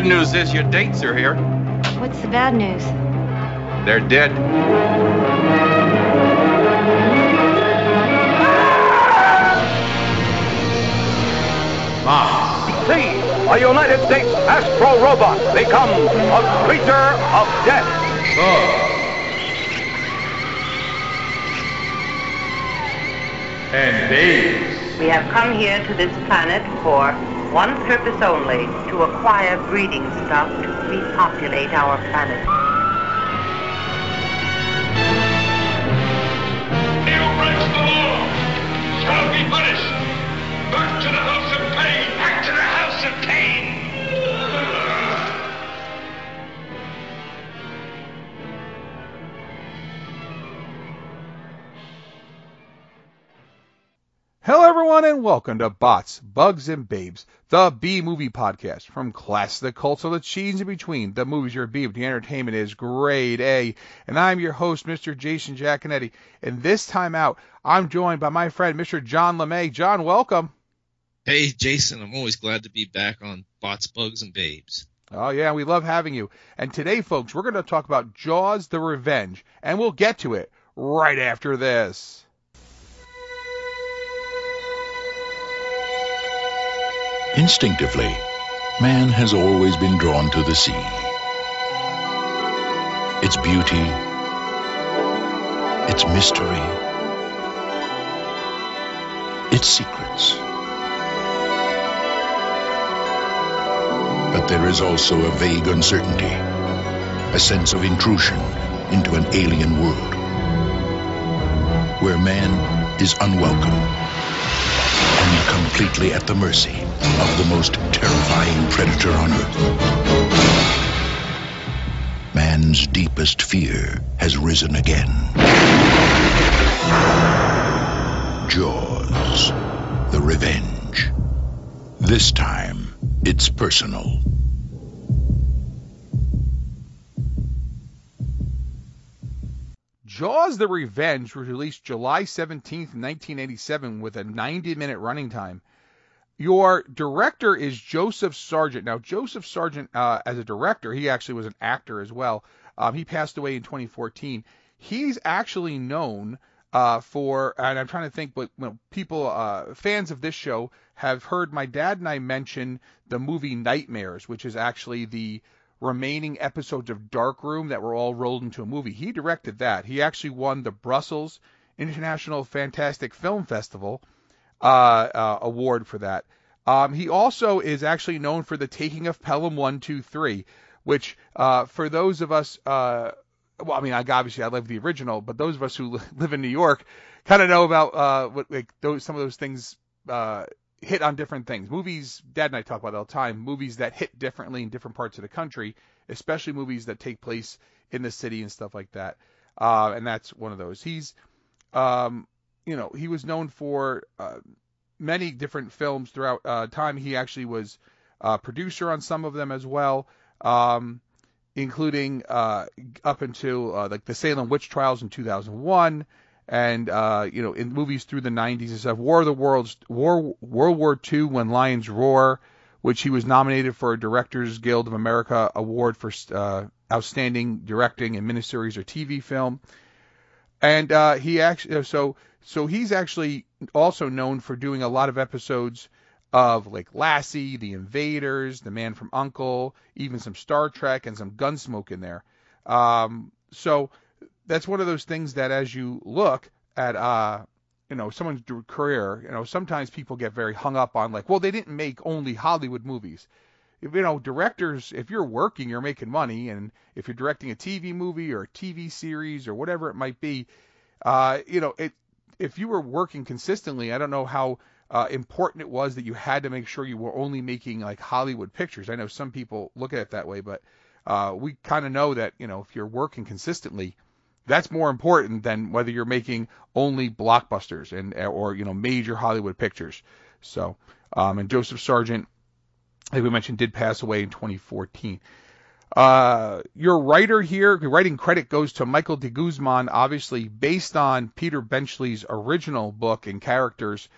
Good news is your dates are here. What's the bad news? They're dead. See, a United States Astro Robot become a creature of death. Oh. And Dave. We have come here to this planet for one purpose only, to acquire breeding stock to repopulate our planet. Welcome to Bots, Bugs, and Babes, the B movie podcast. From class to the cults to the cheese in between, the movies your B, but the entertainment is grade A. And I'm your host, Mr. Jason Giaconetti. And this time out, I'm joined by my friend, Mr. John LeMay. John, welcome. Hey, Jason, I'm always glad to be back on Bots, Bugs, and Babes. Oh, yeah, we love having you. And today, folks, we're going to talk about Jaws the Revenge, and we'll get to it right after this. Instinctively, man has always been drawn to the sea. Its beauty, its mystery, its secrets. But there is also a vague uncertainty, a sense of intrusion into an alien world, where man is unwelcome and completely at the mercy of the most terrifying predator on earth. Man's deepest fear has risen again. Jaws, the revenge. This time, it's personal. Jaws the Revenge was released July 17th, 1987, with a 90 minute running time. Your director is Joseph Sargent. Now, Joseph Sargent, uh, as a director, he actually was an actor as well. Um, he passed away in 2014. He's actually known uh, for, and I'm trying to think, but you know, people, uh, fans of this show have heard my dad and I mention the movie Nightmares, which is actually the remaining episodes of Darkroom that were all rolled into a movie. He directed that. He actually won the Brussels International Fantastic Film Festival award for that. Um, he also is actually known for the taking of Pelham 123, which uh, for those of us, uh, well, I mean, obviously I love the original, but those of us who live in New York kind of know about uh, what like those some of those things uh, hit on different things. Movies, Dad and I talk about all the time. Movies that hit differently in different parts of the country, especially movies that take place in the city and stuff like that. Uh, and that's one of those. He's, um, you know, he was known for uh, many different films throughout uh, time. He actually was a producer on some of them as well, um, including uh, up until uh, like the Salem witch trials in 2001 and uh, you know in movies through the 90s and stuff. War of the Worlds, War World War II, When Lions Roar, which he was nominated for a Directors Guild of America award for uh, outstanding directing in miniseries or TV film. And uh, he actually so so he's actually also known for doing a lot of episodes of like Lassie, The Invaders, The Man from Uncle, even some Star Trek and some Gunsmoke in there. Um, so that's one of those things that as you look at uh you know someone's career you know sometimes people get very hung up on like well they didn't make only hollywood movies if, you know directors if you're working you're making money and if you're directing a tv movie or a tv series or whatever it might be uh, you know, it if you were working consistently, I don't know how uh, important it was that you had to make sure you were only making like Hollywood pictures. I know some people look at it that way, but uh, we kind of know that you know if you're working consistently, that's more important than whether you're making only blockbusters and or you know major Hollywood pictures. So, um, and Joseph Sargent, like we mentioned, did pass away in 2014. Uh, your writer here, your writing credit goes to Michael de Guzman, obviously based on Peter Benchley's original book and characters.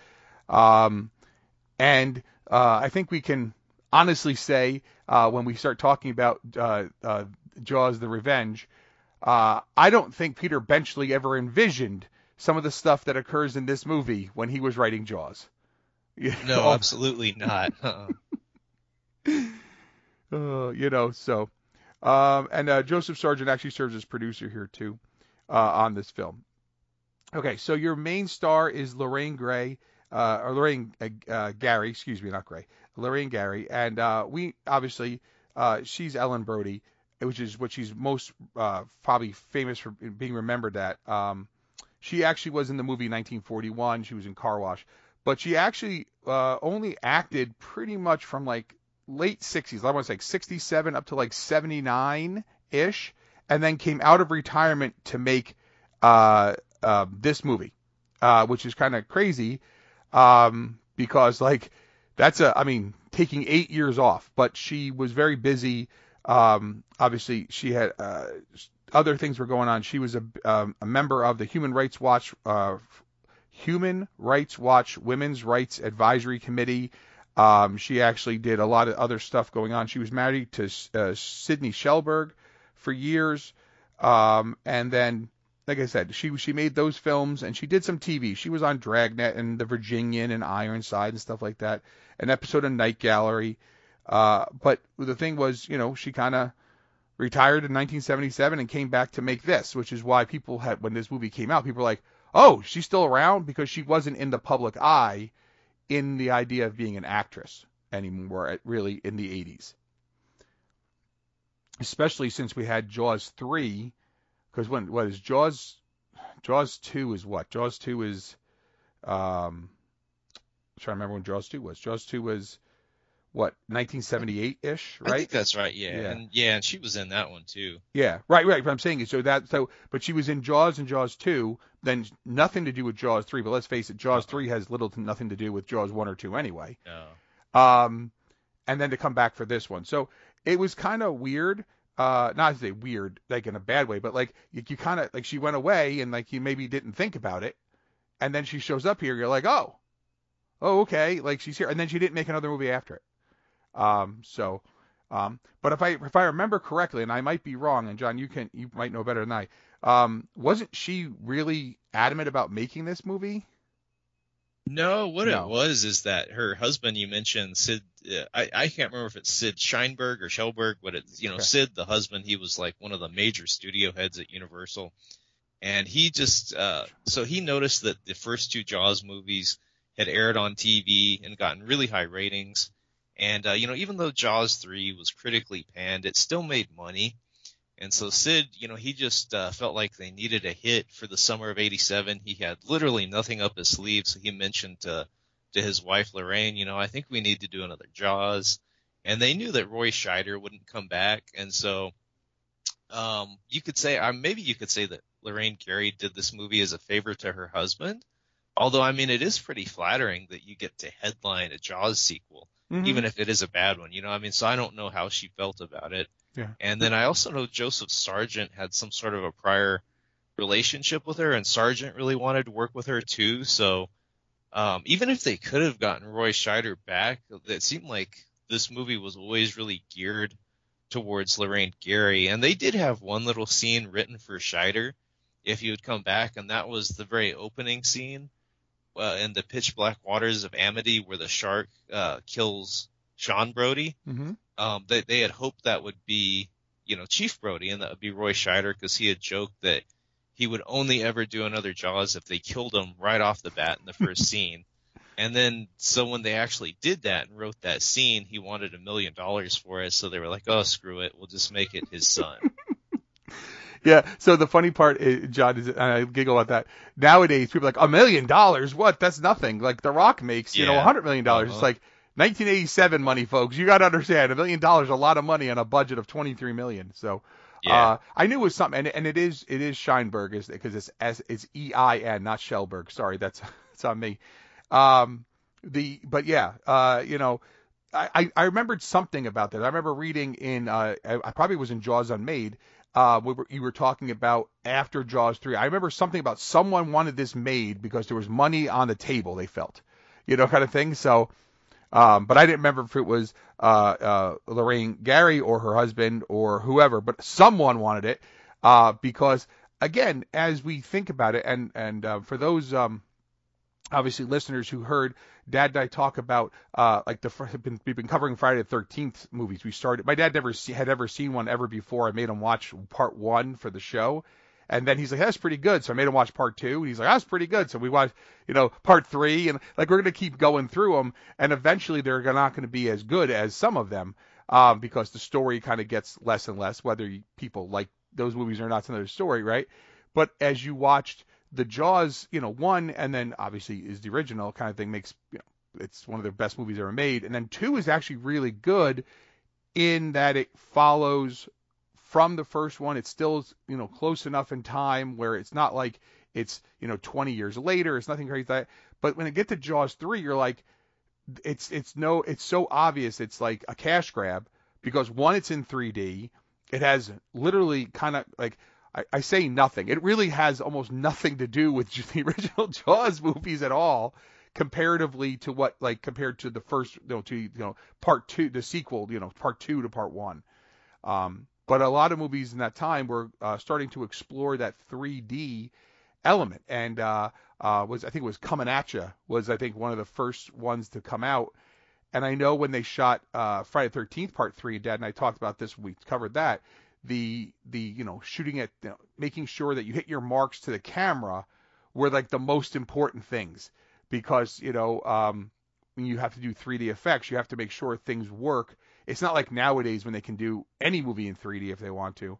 Um, and uh, I think we can honestly say uh, when we start talking about uh, uh, Jaws: The Revenge, uh, I don't think Peter Benchley ever envisioned some of the stuff that occurs in this movie when he was writing Jaws. You No, absolutely not. Uh-uh. Uh, you know, so um, and uh, Joseph Sargent actually serves as producer here too uh, on this film. Okay, so your main star is Lorraine Gray, uh, or Lorraine uh, uh, Gary, excuse me, not Gray, Lorraine Gary, and uh, we obviously she's Ellen Brody, which is what she's most probably famous for being remembered at. Um, she actually was in the movie 1941. She was in Car Wash, but she actually only acted pretty much from like late 60s. I want to say like 67 up to like 79 ish, and then came out of retirement to make uh, uh, this movie, uh, which is kind of crazy um, because like that's a I mean taking eight years off, but she was very busy. Um, obviously, she had uh, other things were going on. She was a, um, a member of the Human Rights Watch uh, Human Rights Watch Women's Rights Advisory Committee. Um, she actually did a lot of other stuff going on. She was married to uh, Sidney Shellberg for years, um, and then, like I said, she she made those films and she did some TV. She was on Dragnet and The Virginian and Ironside and stuff like that. An episode of Night Gallery. Uh, but the thing was, you know, she kind of retired in 1977 and came back to make this, which is why people had when this movie came out, people were like, "Oh, she's still around," because she wasn't in the public eye in the idea of being an actress anymore, really in the 80s. Especially since we had Jaws 3, because when what is Jaws? Jaws 2 is what? Jaws 2 is, um, I'm trying to remember when Jaws 2 was. Jaws 2 was what 1978 ish, right I think that's right. Yeah. Yeah. And yeah, and she was in that one too. Yeah, right, right. But I'm saying is so that so, but she was in Jaws and Jaws two, then nothing to do with Jaws three. But let's face it, Jaws three has little to nothing to do with Jaws one or two anyway. No. Um, and then to come back for this one, so it was kind of weird. Uh, not to say weird, like in a bad way, but like you, you kind of like she went away and like you maybe didn't think about it, and then she shows up here. You're like, oh, oh, okay, like she's here, and then she didn't make another movie after it. Um, so, um, but if I if I remember correctly, and I might be wrong, and John, you can you might know better than I. Um, wasn't she really adamant about making this movie? No, what No. it was is that her husband you mentioned Sid. Uh, I I can't remember if it's Sid Sheinberg or Schellberg, but it's you know Okay. Sid the husband. He was like one of the major studio heads at Universal, and he just uh so he noticed that the first two Jaws movies had aired on TV and gotten really high ratings, and uh, you know even though Jaws three was critically panned, it still made money. And so Sid, you know, he just uh, felt like they needed a hit for the summer of '87. He had literally nothing up his sleeve, so he mentioned to to his wife Lorraine, you know, I think we need to do another Jaws. And they knew that Roy Scheider wouldn't come back, and so um, you could say, uh, maybe you could say that Lorraine Gary did this movie as a favor to her husband. Although, I mean, it is pretty flattering that you get to headline a Jaws sequel, Mhm. even if it is a bad one. You know, I mean, so I don't know how she felt about it. Yeah. And then I also know Joseph Sargent had some sort of a prior relationship with her, and Sargent really wanted to work with her too. So um, even if they could have gotten Roy Scheider back, it seemed like this movie was always really geared towards Lorraine Gary. And they did have one little scene written for Scheider if he would come back, and that was the very opening scene uh, in the pitch black waters of Amity where the shark uh, kills Sean Brody Mm-hmm. um, they, they had hoped that would be, you know, Chief Brody, and that would be Roy Scheider, because he had joked that he would only ever do another Jaws if they killed him right off the bat in the first scene. And then, so when they actually did that and wrote that scene, he wanted a million dollars for it, so they were like, oh, screw it, we'll just make it his son. yeah. So the funny part, is, John, is and I giggle at that. Nowadays, people are like a million dollars. What? That's nothing. Like The Rock makes, you know, a hundred million dollars. It's Uh-huh. like 1987 money, folks. You got to understand, a million dollars is a lot of money on a budget of 23 million. So. Yeah. Uh, I knew it was something, and, and it is it is Sheinberg, is because it's S it's E I N, not Shellberg. Sorry, that's that's on me. Um, the but yeah, uh, you know, I, I I remembered something about that. I remember reading in uh, I, I probably was in Jaws Unmade. Uh, we were, you were talking about after Jaws three. I remember something about someone wanted this made because there was money on the table. They felt, you know, kind of thing. So, um, but I didn't remember if it was uh, uh, Lorraine Gary or her husband or whoever, but someone wanted it uh, because again, as we think about it, and and uh, for those um, obviously listeners who heard Dad and I talk about uh, like the been, we've been covering Friday the Thirteenth movies. We started. My dad never see, had ever seen one ever before. I made him watch part one for the show. And then he's like, that's pretty good. So I made him watch part two. And he's like, that's pretty good. So we watched, you know, part three. And like, we're going to keep going through them. And eventually they're not going to be as good as some of them um, because the story kind of gets less and less, whether people like those movies or not, it's another story, right? But as you watched the Jaws, you know, one, and then obviously is the original kind of thing makes, you know, it's one of the best movies ever made. And then two is actually really good in that it follows from the first one. It's still, you know, close enough in time where it's not like it's, you know, 20 years later. It's nothing crazy that. But when it get to Jaws 3, you're like, it's, it's no, it's so obvious. It's like a cash grab because one, it's in 3D. It has literally kind of like, I, I say nothing. It really has almost nothing to do with the original Jaws movies at all comparatively to what like compared to the first you know to you know part two the sequel you know part two to part one. Um but a lot of movies in that time were uh, starting to explore that 3d element. And uh uh was i think it was coming at you was i think one of the first ones to come out. And i know when they shot uh friday the 13th part three dad and i talked about this when we covered that the the you know shooting at you know, making sure that you hit your marks to the camera were like the most important things because you know um, when you have to do 3D effects, you have to make sure things work. It's not like nowadays when they can do any movie in 3D if they want to.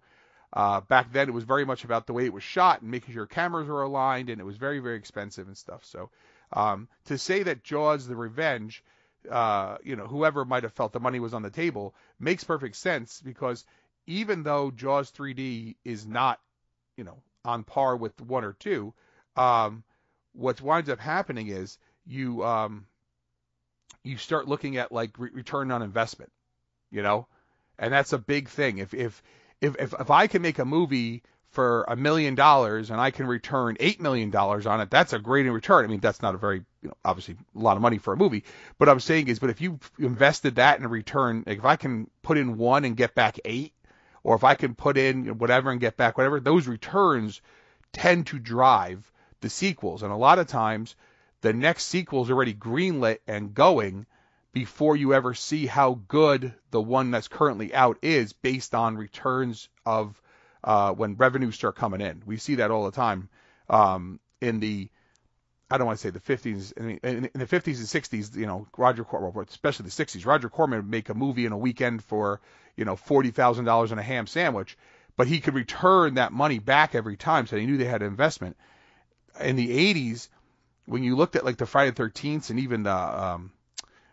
Uh, back then, it was very much about the way it was shot and making sure cameras were aligned, and it was very very expensive and stuff. So um, to say that Jaws: The Revenge, uh, you know, whoever might have felt the money was on the table makes perfect sense because even though Jaws 3D is not, you know, on par with one or two, um, what winds up happening is you um, you start looking at like re- return on investment, you know, and that's a big thing. If if if if, if I can make a movie for a million dollars and I can return eight million dollars on it, that's a great return. I mean, that's not a very you know, obviously a lot of money for a movie. But I'm saying is, but if you invested that in a return, like if I can put in one and get back eight, or if I can put in whatever and get back whatever, those returns tend to drive the sequels. And a lot of times, the next sequel is already greenlit and going before you ever see how good the one that's currently out is based on returns of uh, when revenues start coming in. We see that all the time um, in the I don't want to say the 50s. I mean, in, in the 50s and 60s, you know, Roger Corman, especially the 60s, Roger Corman would make a movie in a weekend for, you know, $40,000 and a ham sandwich, but he could return that money back every time, so he knew they had an investment. In the 80s, when you looked at like the Friday the 13th and even the um,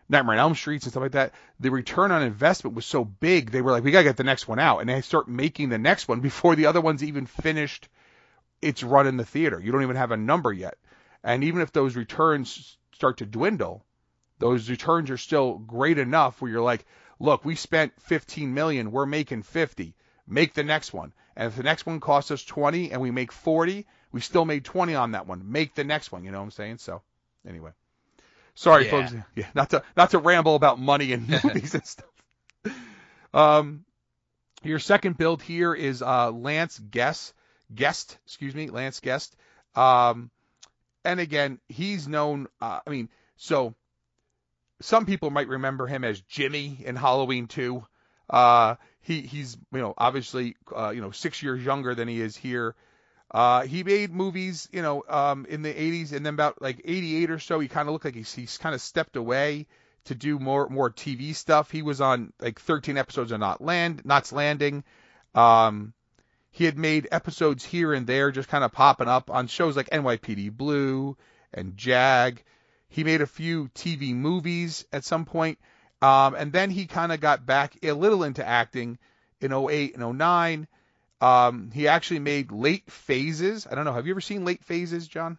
Nightmare on Elm Streets and stuff like that, the return on investment was so big, they were like, we gotta get the next one out, and they start making the next one before the other one's even finished its run in the theater. You don't even have a number yet. And even if those returns start to dwindle, those returns are still great enough where you're like, look, we spent 15 million, we're making 50. Make the next one. And if the next one costs us 20 and we make 40, we still made 20 on that one. Make the next one, you know what I'm saying? So, anyway. Sorry Yeah. folks. Yeah, not to not to ramble about money and movies and stuff. Um your second build here is uh Lance Guest, Guest, excuse me, Lance Guest. Um and again, he's known. Uh, I mean, so some people might remember him as Jimmy in Halloween 2. Uh, he he's you know obviously uh, you know six years younger than he is here. Uh, he made movies, you know, um, in the 80s, and then about like 88 or so, he kind of looked like he's, he's kind of stepped away to do more more TV stuff. He was on like 13 episodes of Not Land, Knots Landing. Um, he had made episodes here and there, just kind of popping up on shows like NYPD Blue and Jag. He made a few TV movies at some point, um, and then he kind of got back a little into acting in 08 and 09. Um, he actually made Late Phases. I don't know. Have you ever seen Late Phases, John?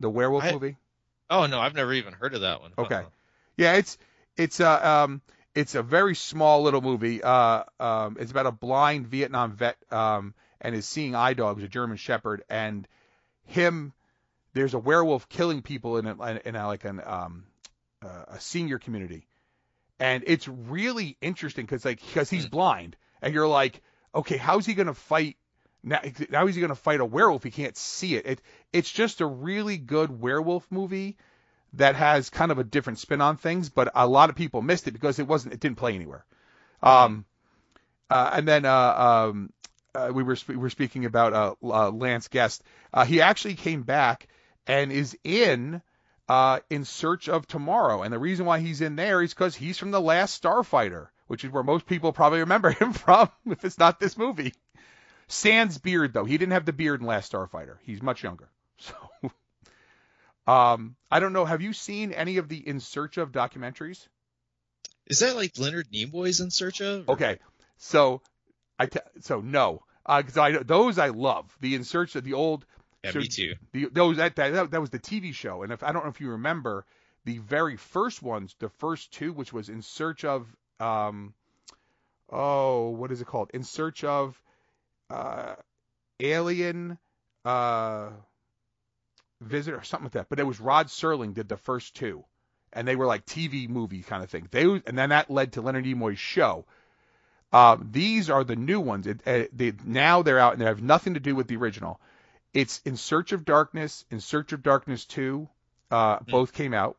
The werewolf I- movie. Oh no, I've never even heard of that one. Okay. Uh-uh. Yeah, it's it's a um it's a very small little movie. Uh, um, it's about a blind Vietnam vet um and his seeing eye dog is a German Shepherd, and him. There's a werewolf killing people in a, in a, like an um uh, a senior community, and it's really interesting because like because he's blind, and you're like, okay, how's he gonna fight? Now, now he's going to fight a werewolf? He can't see it. It it's just a really good werewolf movie that has kind of a different spin on things, but a lot of people missed it because it wasn't it didn't play anywhere. Um, uh, and then uh, um, uh, we were we were speaking about uh, uh, Lance Guest. Uh, he actually came back and is in uh, in Search of Tomorrow, and the reason why he's in there is because he's from the Last Starfighter, which is where most people probably remember him from, if it's not this movie. Sans beard though, he didn't have the beard in Last Starfighter. He's much younger. So, um, I don't know. Have you seen any of the In Search of documentaries? Is that like Leonard Nimoy's in search of? or- Okay, so I t- so no, because I those I love the In Search of the old. Yeah, so me too. The, those that, that that was the TV show, and if I don't know if you remember the very first ones, the first two, which was In Search of um, oh, what is it called? In Search of uh, Alien uh, Visitor or something like that. But it was Rod Serling did the first two, and they were like TV movie kind of thing. They and then that led to Leonard Nimoy's show. Um, these are the new ones. It, uh, they, now they're out and they have nothing to do with the original. It's In Search of Darkness, In Search of Darkness 2, uh, both came out.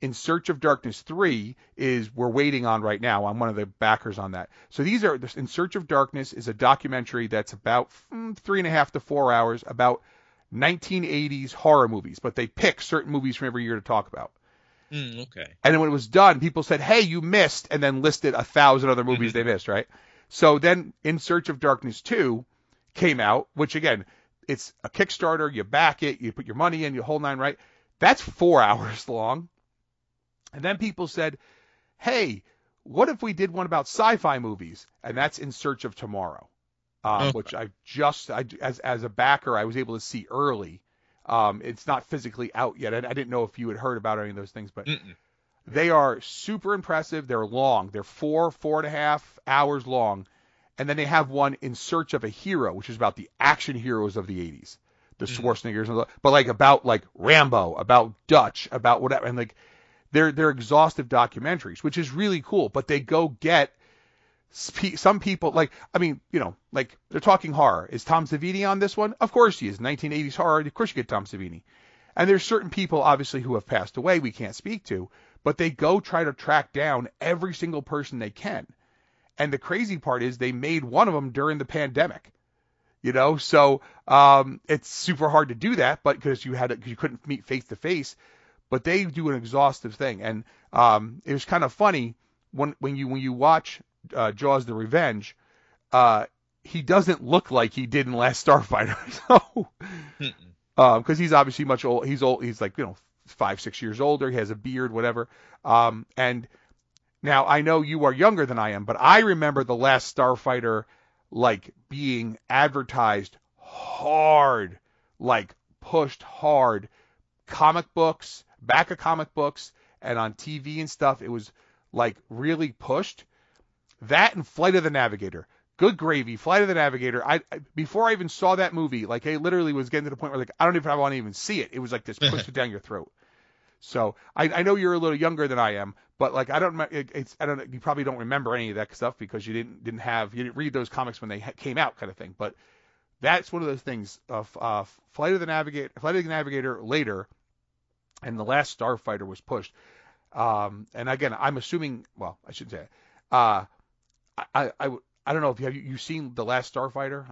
In Search of Darkness 3 is we're waiting on right now. I'm one of the backers on that. So these are In Search of Darkness is a documentary that's about mm, three and a half to four hours about 1980s horror movies, but they pick certain movies from every year to talk about. Mm, okay. And then when it was done, people said, "Hey, you missed," and then listed a thousand other movies they missed, right? So then, In Search of Darkness 2 came out, which again, it's a Kickstarter. You back it, you put your money in, you hold nine, right? That's four hours long. And then people said, "Hey, what if we did one about sci-fi movies?" And that's In Search of Tomorrow, um, Okay. which I just, I, as as a backer, I was able to see early. Um, it's not physically out yet. I, I didn't know if you had heard about any of those things, but Mm-mm. they are super impressive. They're long. They're four, four and a half hours long. And then they have one in search of a hero, which is about the action heroes of the 80s, the Schwarzeneggers, and the- but like about like Rambo, about Dutch, about whatever, and like they're they're exhaustive documentaries, which is really cool. But they go get some people like I mean, you know, like they're talking horror. Is Tom Savini on this one? Of course he is. 1980s horror. Of course you get Tom Savini. And there's certain people obviously who have passed away we can't speak to, but they go try to track down every single person they can. And the crazy part is they made one of them during the pandemic. You know, so um, it's super hard to do that, but because you had you couldn't meet face to face, but they do an exhaustive thing, and um, it was kind of funny when when you when you watch uh, Jaws: The Revenge, uh, he doesn't look like he did in Last Starfighter. so because he's obviously much old. He's old. He's like you know five six years older. He has a beard, whatever. Um, and now I know you are younger than I am, but I remember the last Starfighter like being advertised hard, like pushed hard. Comic books, back of comic books, and on TV and stuff. It was like really pushed. That and Flight of the Navigator. Good gravy, Flight of the Navigator. I I- before I even saw that movie, like I literally was getting to the point where like I don't even want to even see it. It was like this pushed it down your throat. So I, I know you're a little younger than I am, but like I don't, it, it's I don't, you probably don't remember any of that stuff because you didn't didn't have you didn't read those comics when they ha- came out, kind of thing. But that's one of those things of uh, Flight of the Navigator, Flight of the Navigator later, and the last Starfighter was pushed. Um, and again, I'm assuming, well, I shouldn't say. Uh, I, I, I, don't know if you have you, you seen the last Starfighter?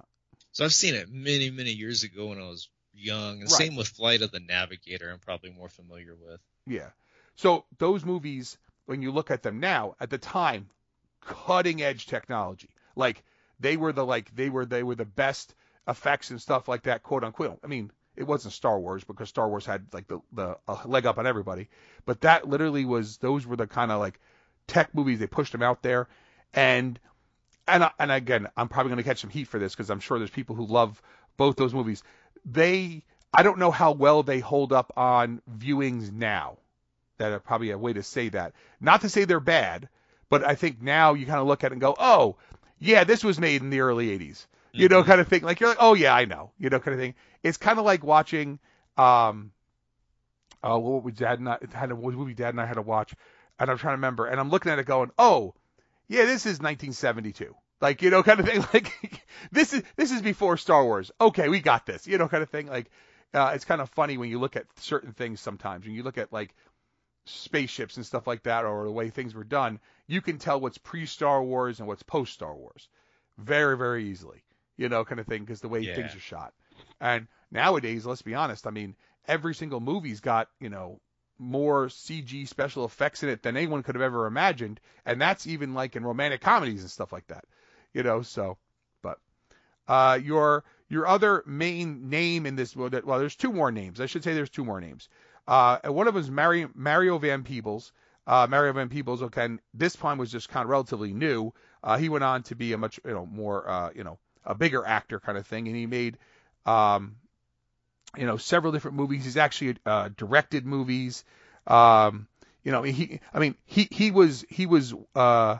So I've seen it many, many years ago when I was young, and Right. same with Flight of the Navigator. I'm probably more familiar with. Yeah. So those movies, when you look at them now, at the time, cutting edge technology. Like they were the like they were they were the best effects and stuff like that, quote unquote. I mean, it wasn't Star Wars because Star Wars had like the the a leg up on everybody, but that literally was those were the kind of like tech movies they pushed them out there, and and and again, I'm probably going to catch some heat for this because I'm sure there's people who love both those movies. They I don't know how well they hold up on viewings now. That are probably a way to say that. Not to say they're bad, but I think now you kind of look at it and go, oh, yeah, this was made in the early 80s. You know, kind of thing. Like you're like, oh yeah, I know. You know, kind of thing. It's kind of like watching, um, uh, what was Dad and I had a what movie Dad and I had to watch, and I'm trying to remember, and I'm looking at it going, oh, yeah, this is 1972. Like you know, kind of thing. Like this is this is before Star Wars. Okay, we got this. You know, kind of thing. Like uh, it's kind of funny when you look at certain things sometimes. When you look at like spaceships and stuff like that, or the way things were done, you can tell what's pre-Star Wars and what's post-Star Wars, very very easily. You know, kind of thing, because the way Yeah. things are shot. And nowadays, let's be honest. I mean, every single movie's got you know more CG special effects in it than anyone could have ever imagined, and that's even like in romantic comedies and stuff like that. You know, so but uh, your your other main name in this well, there's two more names. I should say there's two more names. Uh, and one of them is Mario, Mario Van Peebles. Uh, Mario Van Peebles, okay, and this time was just kind of relatively new. Uh, he went on to be a much you know more uh, you know a bigger actor kind of thing, and he made um, you know several different movies. He's actually uh, directed movies. Um, you know, he I mean he he was he was uh,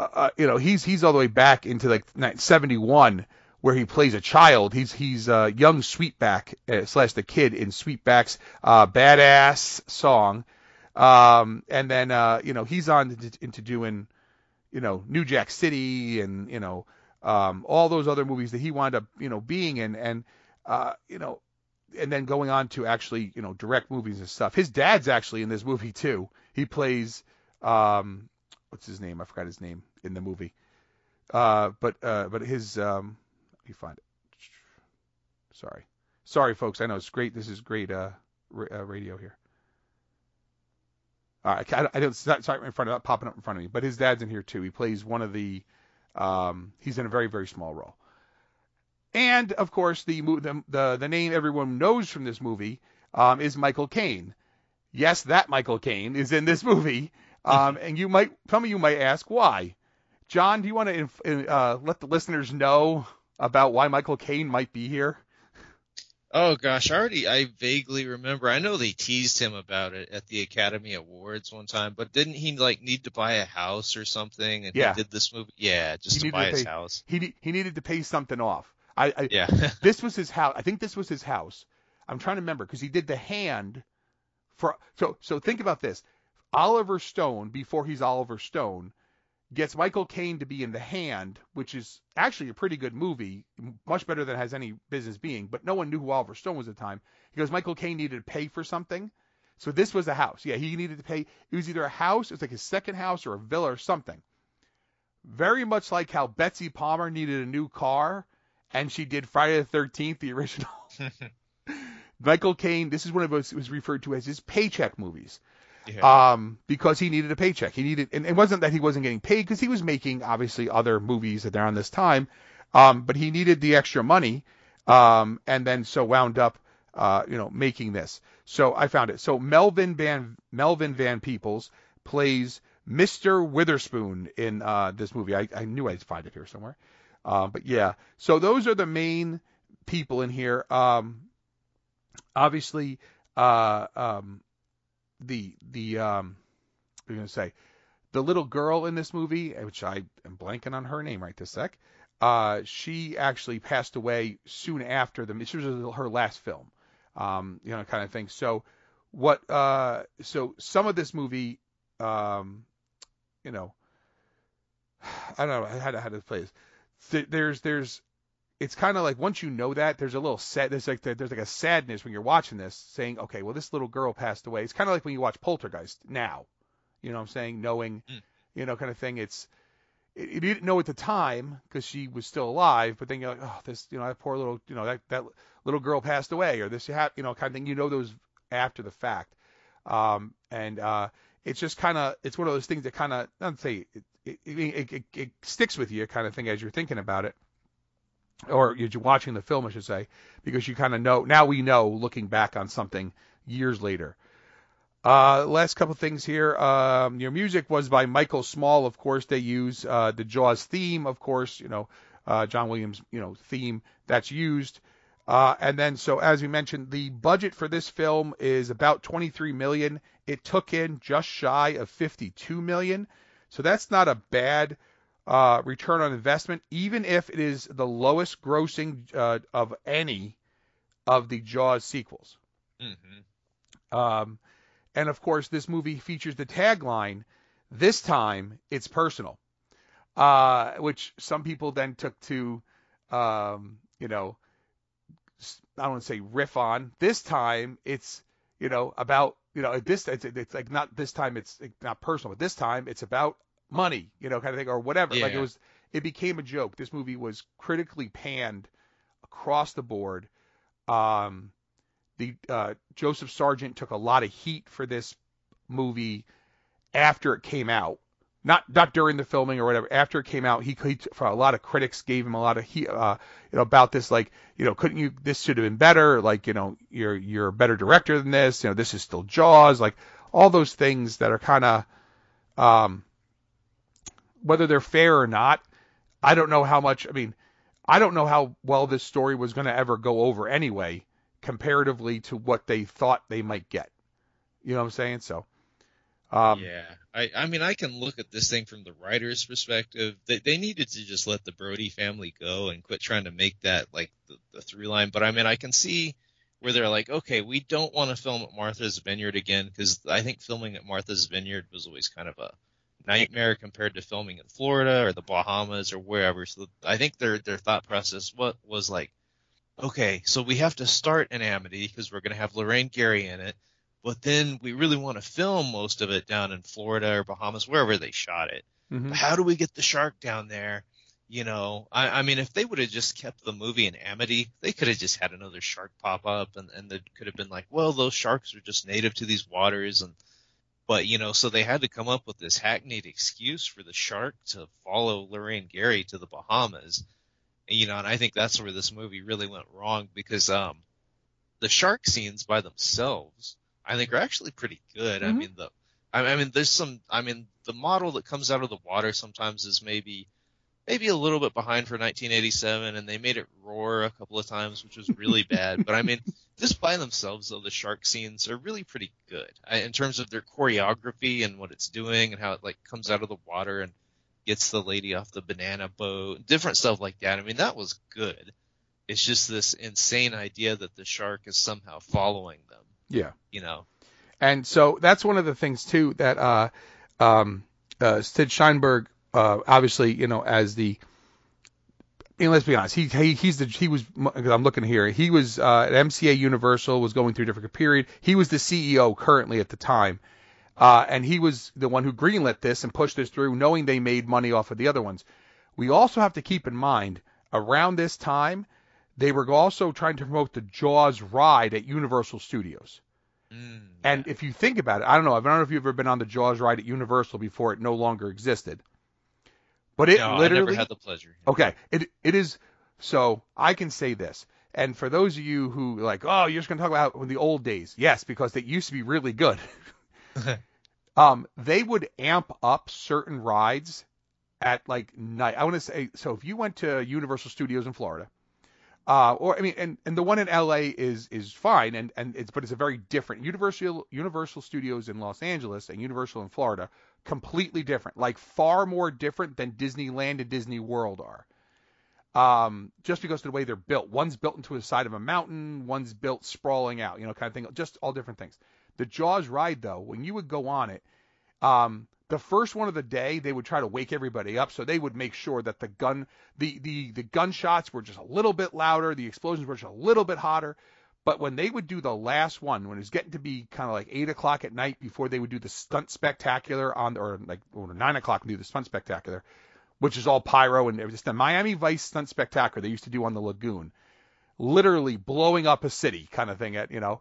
uh, you know, he's he's all the way back into like 71 where he plays a child. He's he's uh, young Sweetback uh, slash the kid in Sweetback's uh, badass song, um, and then uh, you know he's on to, into doing you know New Jack City and you know um, all those other movies that he wound up you know being in, and uh, you know. And then going on to actually, you know, direct movies and stuff. His dad's actually in this movie too. He plays, um, what's his name? I forgot his name in the movie. Uh, but uh, but his um, me find it. Sorry, sorry, folks. I know it's great. This is great uh, uh radio here. Uh, I, I don't. It's not, not in front of not popping up in front of me. But his dad's in here too. He plays one of the. Um, he's in a very very small role. And of course, the the the, the name everyone knows from this movie um, is Michael Caine. Yes, that Michael Caine is in this movie. Um, and you might, some of you might ask why. John, do you want to inf- uh, let the listeners know about why Michael Caine might be here? Oh gosh, I already I vaguely remember. I know they teased him about it at the Academy Awards one time, but didn't he like need to buy a house or something? And Yeah. he did this movie. Yeah, just to buy to his house. He he needed to pay something off. I, I Yeah. this was his house. I think this was his house. I'm trying to remember because he did the hand for. So so think about this. Oliver Stone before he's Oliver Stone gets Michael Caine to be in the hand, which is actually a pretty good movie, much better than it has any business being. But no one knew who Oliver Stone was at the time because Michael Caine needed to pay for something. So this was a house. Yeah, he needed to pay. It was either a house, it was like his second house or a villa or something. Very much like how Betsy Palmer needed a new car and she did Friday the 13th, the original. Michael Caine, this is one of those was referred to as his paycheck movies. Yeah. Um, because he needed a paycheck. He needed, and it wasn't that he wasn't getting paid because he was making obviously other movies at around this time. Um, but he needed the extra money. Um, and then so wound up, uh, you know, making this. So I found it. So Melvin Van, Melvin Van Peebles plays Mr. Witherspoon in, uh, this movie. I, I knew I'd find it here somewhere. Um, but yeah, so those are the main people in here. Um, obviously, uh, um, the the um, I gonna say, the little girl in this movie, which I am blanking on her name right this sec. Uh, she actually passed away soon after the. This was her last film, um, you know, kind of thing. So, what? Uh, so some of this movie, um, you know, I don't know how to how to play this. There's there's it's kind of like once you know that there's a little sad there's like there's like a sadness when you're watching this saying okay well this little girl passed away. It's kind of like when you watch poltergeist now you know what i'm saying? Knowing Mm. you know kind of thing it's it, you didn't know at the time because she was still alive but then you're like oh this you know that poor little you know that that little girl passed away or this hap- you know kind of thing you know those after the fact. Um and uh it's just kind of it's one of those things that kind of not say it, it, it, it, it sticks with you kind of thing as you're thinking about it, or you're watching the film, I should say, because you kind of know now we know looking back on something years later. Uh, last couple things here. Um, your music was by Michael Small, of course. They use uh, the Jaws theme, of course. You know, uh, John Williams, you know, theme that's used. Uh, and then, so as we mentioned, the budget for this film is about 23 million. It took in just shy of 52 million, so that's not a bad uh, return on investment, even if it is the lowest grossing uh, of any of the Jaws sequels. Mm-hmm. Um, and of course, this movie features the tagline, "This time it's personal," uh, which some people then took to, um, you know, I don't want to say riff on. This time it's, you know, about, you know, this it's, it's like not this time it's not personal, but this time it's about money, you know, kind of thing or whatever. Like it was, it became a joke. This movie was critically panned across the board. Um, the uh, Joseph Sargent took a lot of heat for this movie after it came out. Not not during the filming or whatever. After it came out, he, he for a lot of critics gave him a lot of heat, uh, you know, about this. Like, you know, couldn't you? This should have been better. Like, you know, you're you're a better director than this. You know, this is still Jaws. Like, all those things that are kind of, um, whether they're fair or not, I don't know how much. I mean, I don't know how well this story was going to ever go over anyway, comparatively to what they thought they might get. You know what I'm saying? So, um, yeah, I, I mean, I can look at this thing from the writer's perspective. They, they needed to just let the Brody family go and quit trying to make that like the, the through line. But I mean, I can see where they're like, okay, we don't want to film at Martha's Vineyard again because I think filming at Martha's Vineyard was always kind of a nightmare compared to filming in Florida or the Bahamas or wherever. So I think their their thought process what was like, okay, so we have to start in Amity because we're going to have Lorraine Gary in it, but then we really want to film most of it down in Florida or Bahamas, wherever they shot it. mhm. How do we get the shark down there? You know, I, I mean, if they would have just kept the movie in Amity, they could have just had another shark pop up, and and it could have been like, well, those sharks are just native to these waters, and but you know, so they had to come up with this hackneyed excuse for the shark to follow Lorraine Gary to the Bahamas, you know, and I think that's where this movie really went wrong because um, the shark scenes by themselves, I think, are actually pretty good. I Mhm. mean, the I I mean, there's some. I mean, the model that comes out of the water sometimes is maybe maybe a little bit behind for 1987, and they made it roar a couple of times, which was really bad. But I mean, just by themselves, though, the shark scenes are really pretty good I, in terms of their choreography and what it's doing and how it like comes out of the water and gets the lady off the banana boat, different stuff like that. I mean, that was good. It's just this insane idea that the shark is somehow following them. yeah. You know, And so that's one of the things too that uh, um, uh, Sid Sheinberg, uh, obviously, you know, as the, know, let's be honest, he, he he's the he was I'm looking here, he was uh, at MCA Universal, was going through a different period. He was the CEO currently at the time, uh, and he was the one who greenlit this and pushed this through, knowing they made money off of the other ones. We also have to keep in mind around this time, they were also trying to promote the Jaws ride at Universal Studios. mm, And if you think about it, I don't know. I don't know if you've ever been on the Jaws ride at Universal before it no longer existed. But it no, I literally never had the pleasure. Okay, it it is so I can say this. And for those of you who are like, oh, you're just gonna talk about the old days. Yes, because they used to be really good. um, they would amp up certain rides at like night. I want to say so if you went to Universal Studios in Florida, uh, or I mean, and, and the one in LA is is fine, and and it's but it's a very different Universal Universal Studios in Los Angeles and Universal in Florida, completely different, like far more different than Disneyland and Disney World are. Um, just because of the way they're built. One's built into the side of a mountain, one's built sprawling out, you know, kind of thing. Just all different things. The Jaws ride, though, when you would go on it, um, the first one of the day, they would try to wake everybody up, so they would make sure that the gun, the the the gunshots were just a little bit louder, the explosions were just a little bit hotter. But when they would do the last one, when it was getting to be kind of like eight o'clock at night before they would do the stunt spectacular on, or like or nine o'clock and do the stunt spectacular, which is all pyro and just the Miami Vice stunt spectacular they used to do on the lagoon, literally blowing up a city kind of thing. At you know,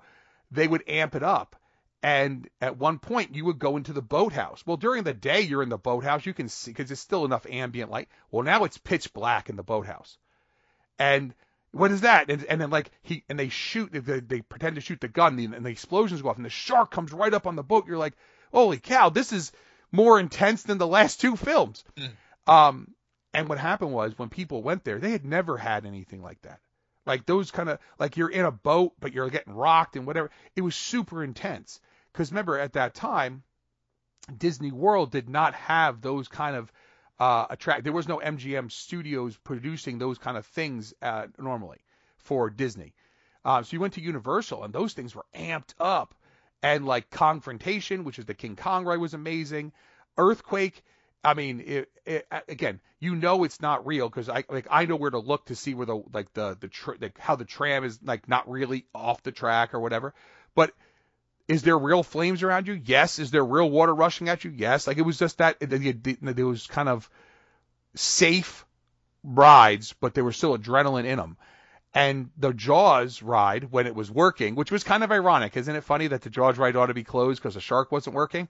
they would amp it up, And at one point, you would go into the boathouse. Well, during the day, you're in the boathouse. You can see because there's still enough ambient light. Well, now it's pitch black in the boathouse. And what is that? And, and then like he and they shoot. They, they pretend to shoot the gun, and the explosions go off, and the shark comes right up on the boat. You're like, holy cow, this is more intense than the last two films. Um, and what happened was when people went there, they had never had anything like that. Like those kind of like you're in a boat, but you're getting rocked and whatever. It was super intense. Because remember, at that time, Disney World did not have those kind of uh, attract. There was no MGM Studios producing those kind of things uh, normally for Disney. Uh, so you went to Universal, and those things were amped up. And like Confrontation, which is the King Kong ride, was amazing. Earthquake. I mean, it, it, again, you know it's not real because I like I know where to look to see where the like the the tr- like how the tram is like not really off the track or whatever. But is there real flames around you? Yes. Is there real water rushing at you? Yes. Like it was just that it was kind of safe rides, but there was still adrenaline in them. And the Jaws ride, when it was working, which was kind of ironic, isn't it funny that the Jaws ride ought to be closed because the shark wasn't working?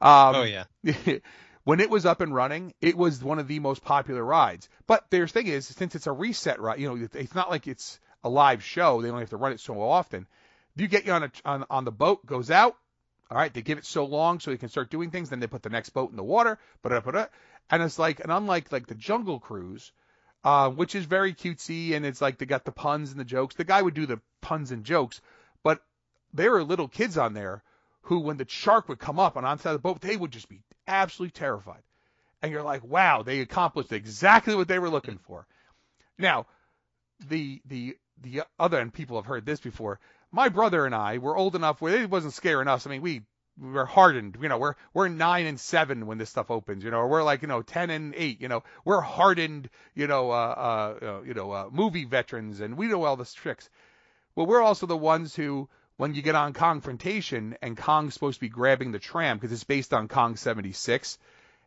Um, oh yeah. when it was up and running, it was one of the most popular rides. But their thing is, since it's a reset ride, you know, it's not like it's a live show. They don't have to run it so often. You get you on a on, on the boat, goes out. All right, they give it so long so you can start doing things. Then they put the next boat in the water, and it's like, and unlike like the Jungle Cruise, uh, which is very cutesy and it's like they got the puns and the jokes. The guy would do the puns and jokes, but there were little kids on there who, when the shark would come up and onto the boat, they would just be absolutely terrified. And you're like, wow, they accomplished exactly what they were looking for. Now, the the the other and people have heard this before. My brother and I were old enough where it wasn't scaring us. I mean, we we were hardened. You know, we're we're nine and seven when this stuff opens. You know, or we're like you know ten and eight. You know, we're hardened. You know, uh, uh, you know, uh, movie veterans, and we know all the tricks. Well, we're also the ones who, when you get on confrontation, and Kong's supposed to be grabbing the tram because it's based on Kong 76,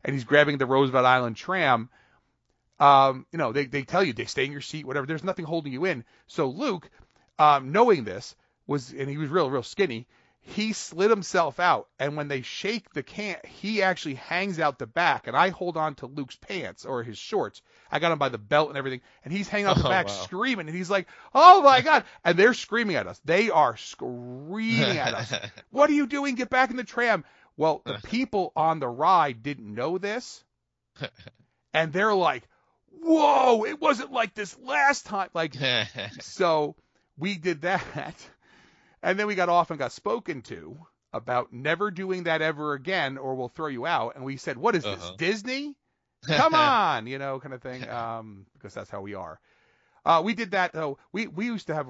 and he's grabbing the Roosevelt Island tram. Um, you know, they they tell you they stay in your seat, whatever. There's nothing holding you in. So Luke, um, knowing this, was and he was real real skinny he slid himself out. And when they shake the can he actually hangs out the back. And i hold on to luke's pants or his shorts. I got him by the belt and everything. And he's hanging out the Oh, back wow. screaming. And he's like oh my god. And they're screaming at us. They are screaming at us. What are you doing? Get back in the tram. Well the people on the ride didn't know this. And they're like whoa it wasn't like this last time. Like so we did that. And then we got off and got spoken to about never doing that ever again or we'll throw you out. And we said, what is this, Uh-huh. Disney? Come on, you know, kind of thing. Um, because that's how we are. Uh, we did that though. We, we used to have,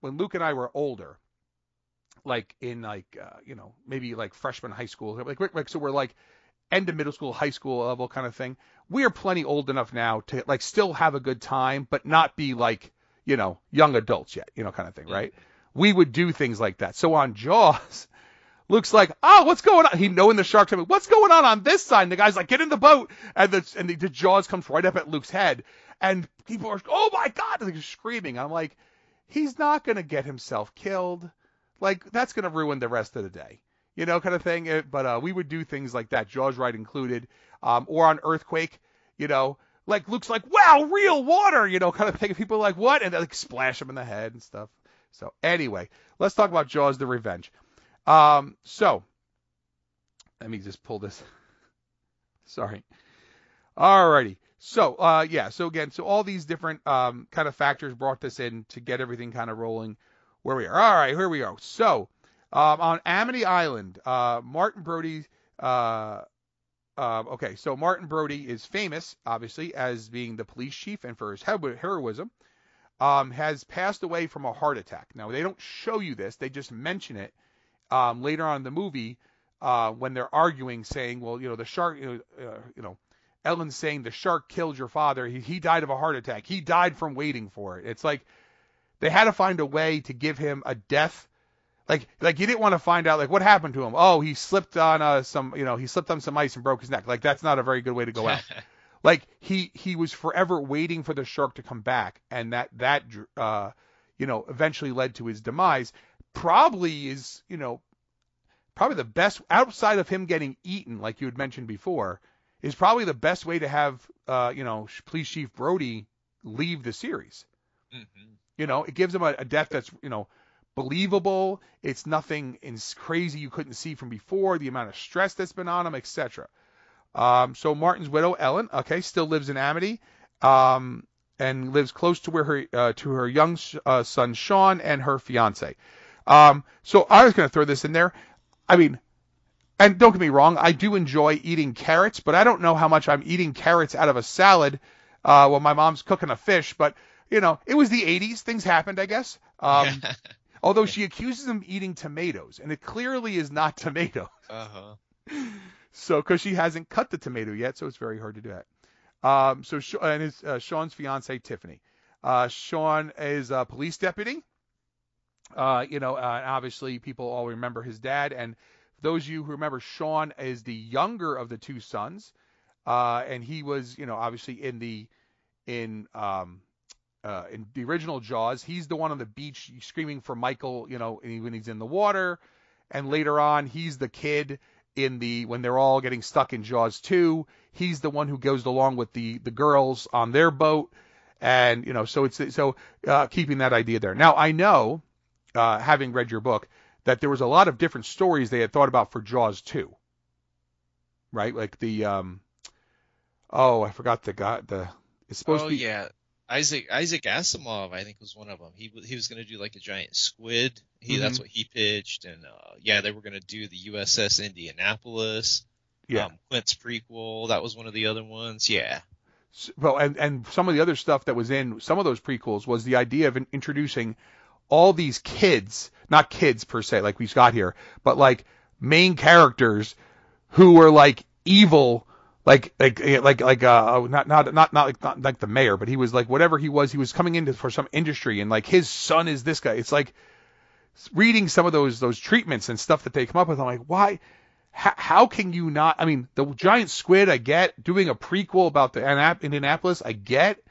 when Luke and I were older, like in like, uh, you know, maybe like freshman high school, like, like, so we're like end of middle school, high school level kind of thing. We are plenty old enough now to like still have a good time, but not be like, you know, young adults yet, you know, kind of thing, right? We would do things like that. So on Jaws, Luke's like, oh, what's going on? He knowing the shark's coming. What's going on on this side? And the guy's like, get in the boat. And the and the, the Jaws comes right up at Luke's head, and people are, oh my god, they're screaming. I'm like, he's not gonna get himself killed. Like that's gonna ruin the rest of the day, you know, kind of thing. It- but uh, we would do things like that, Jaws ride included, um, or on Earthquake, you know. Like Luke's like, wow, real water, you know, kind of thing. People are like, what? And they like splash him in the head and stuff. So anyway, let's talk about Jaws: The Revenge. Um, so let me just pull this. Sorry. Alrighty. So uh, yeah. So again, so all these different um, kind of factors brought this in to get everything kind of rolling where we are. All right, here we go. So um, on Amity Island, uh, Martin Brody. Uh, uh, okay, so Martin Brody is famous, obviously, as being the police chief and for his hero- heroism. Um, has passed away from a heart attack. Now they don't show you this; they just mention it um, later on in the movie uh, when they're arguing, saying, "Well, you know, the shark, you know, uh, you know, Ellen's saying the shark killed your father. He, he died of a heart attack. He died from waiting for it." It's like they had to find a way to give him a death. Like, like you didn't want to find out like what happened to him. Oh, he slipped on uh, some, you know, he slipped on some ice and broke his neck. Like that's not a very good way to go out. like he he was forever waiting for the shark to come back, and that that uh, you know eventually led to his demise. Probably is you know probably the best outside of him getting eaten, like you had mentioned before, is probably the best way to have uh, you know Police Chief Brody leave the series. Mm-hmm. You know, it gives him a, a death that's you know believable. It's nothing in crazy you couldn't see from before. The amount of stress that's been on him, etc. Um, so Martin's widow Ellen, okay, still lives in Amity, um, and lives close to where her uh, to her young uh, son Sean and her fiance. Um, so I was going to throw this in there. I mean, and don't get me wrong, I do enjoy eating carrots, but I don't know how much I'm eating carrots out of a salad uh, while my mom's cooking a fish. But you know, it was the 80s; things happened, I guess. Um, although she accuses him of eating tomatoes, and it clearly is not tomatoes. uh huh. So, because she hasn't cut the tomato yet, so it's very hard to do that. Um, so, and his uh, Sean's fiance Tiffany. Uh, Sean is a police deputy. Uh, you know, uh, obviously people all remember his dad, and those of you who remember, Sean is the younger of the two sons, uh, and he was, you know, obviously in the in um, uh, in the original Jaws, he's the one on the beach screaming for Michael, you know, when he's in the water, and later on, he's the kid in the when they're all getting stuck in Jaws 2. He's the one who goes along with the the girls on their boat, and you know, so it's so uh, keeping that idea there. Now I know, uh, having read your book, that there was a lot of different stories they had thought about for Jaws 2. Right, like the um, oh I forgot the guy the it's supposed oh to be yeah, Isaac Isaac Asimov, I think was one of them. He he was going to do like a giant squid. He Mhm. that's what he pitched, and uh, yeah, they were going to do the USS Indianapolis. yeah. Um, Clint's prequel, that was one of the other ones. Yeah. Well, and and some of the other stuff that was in some of those prequels was the idea of in- introducing all these kids, not kids per se, like we've got here, but like main characters who were like evil, like like like like uh not not not not like not like the mayor, but he was like whatever he was, he was coming into for some industry, and like his son is this guy. It's like reading some of those those treatments and stuff that they come up with. I'm like, why? how, how can you not? I mean, the giant squid, I get. Doing a prequel about the Anap- Indianapolis, I get.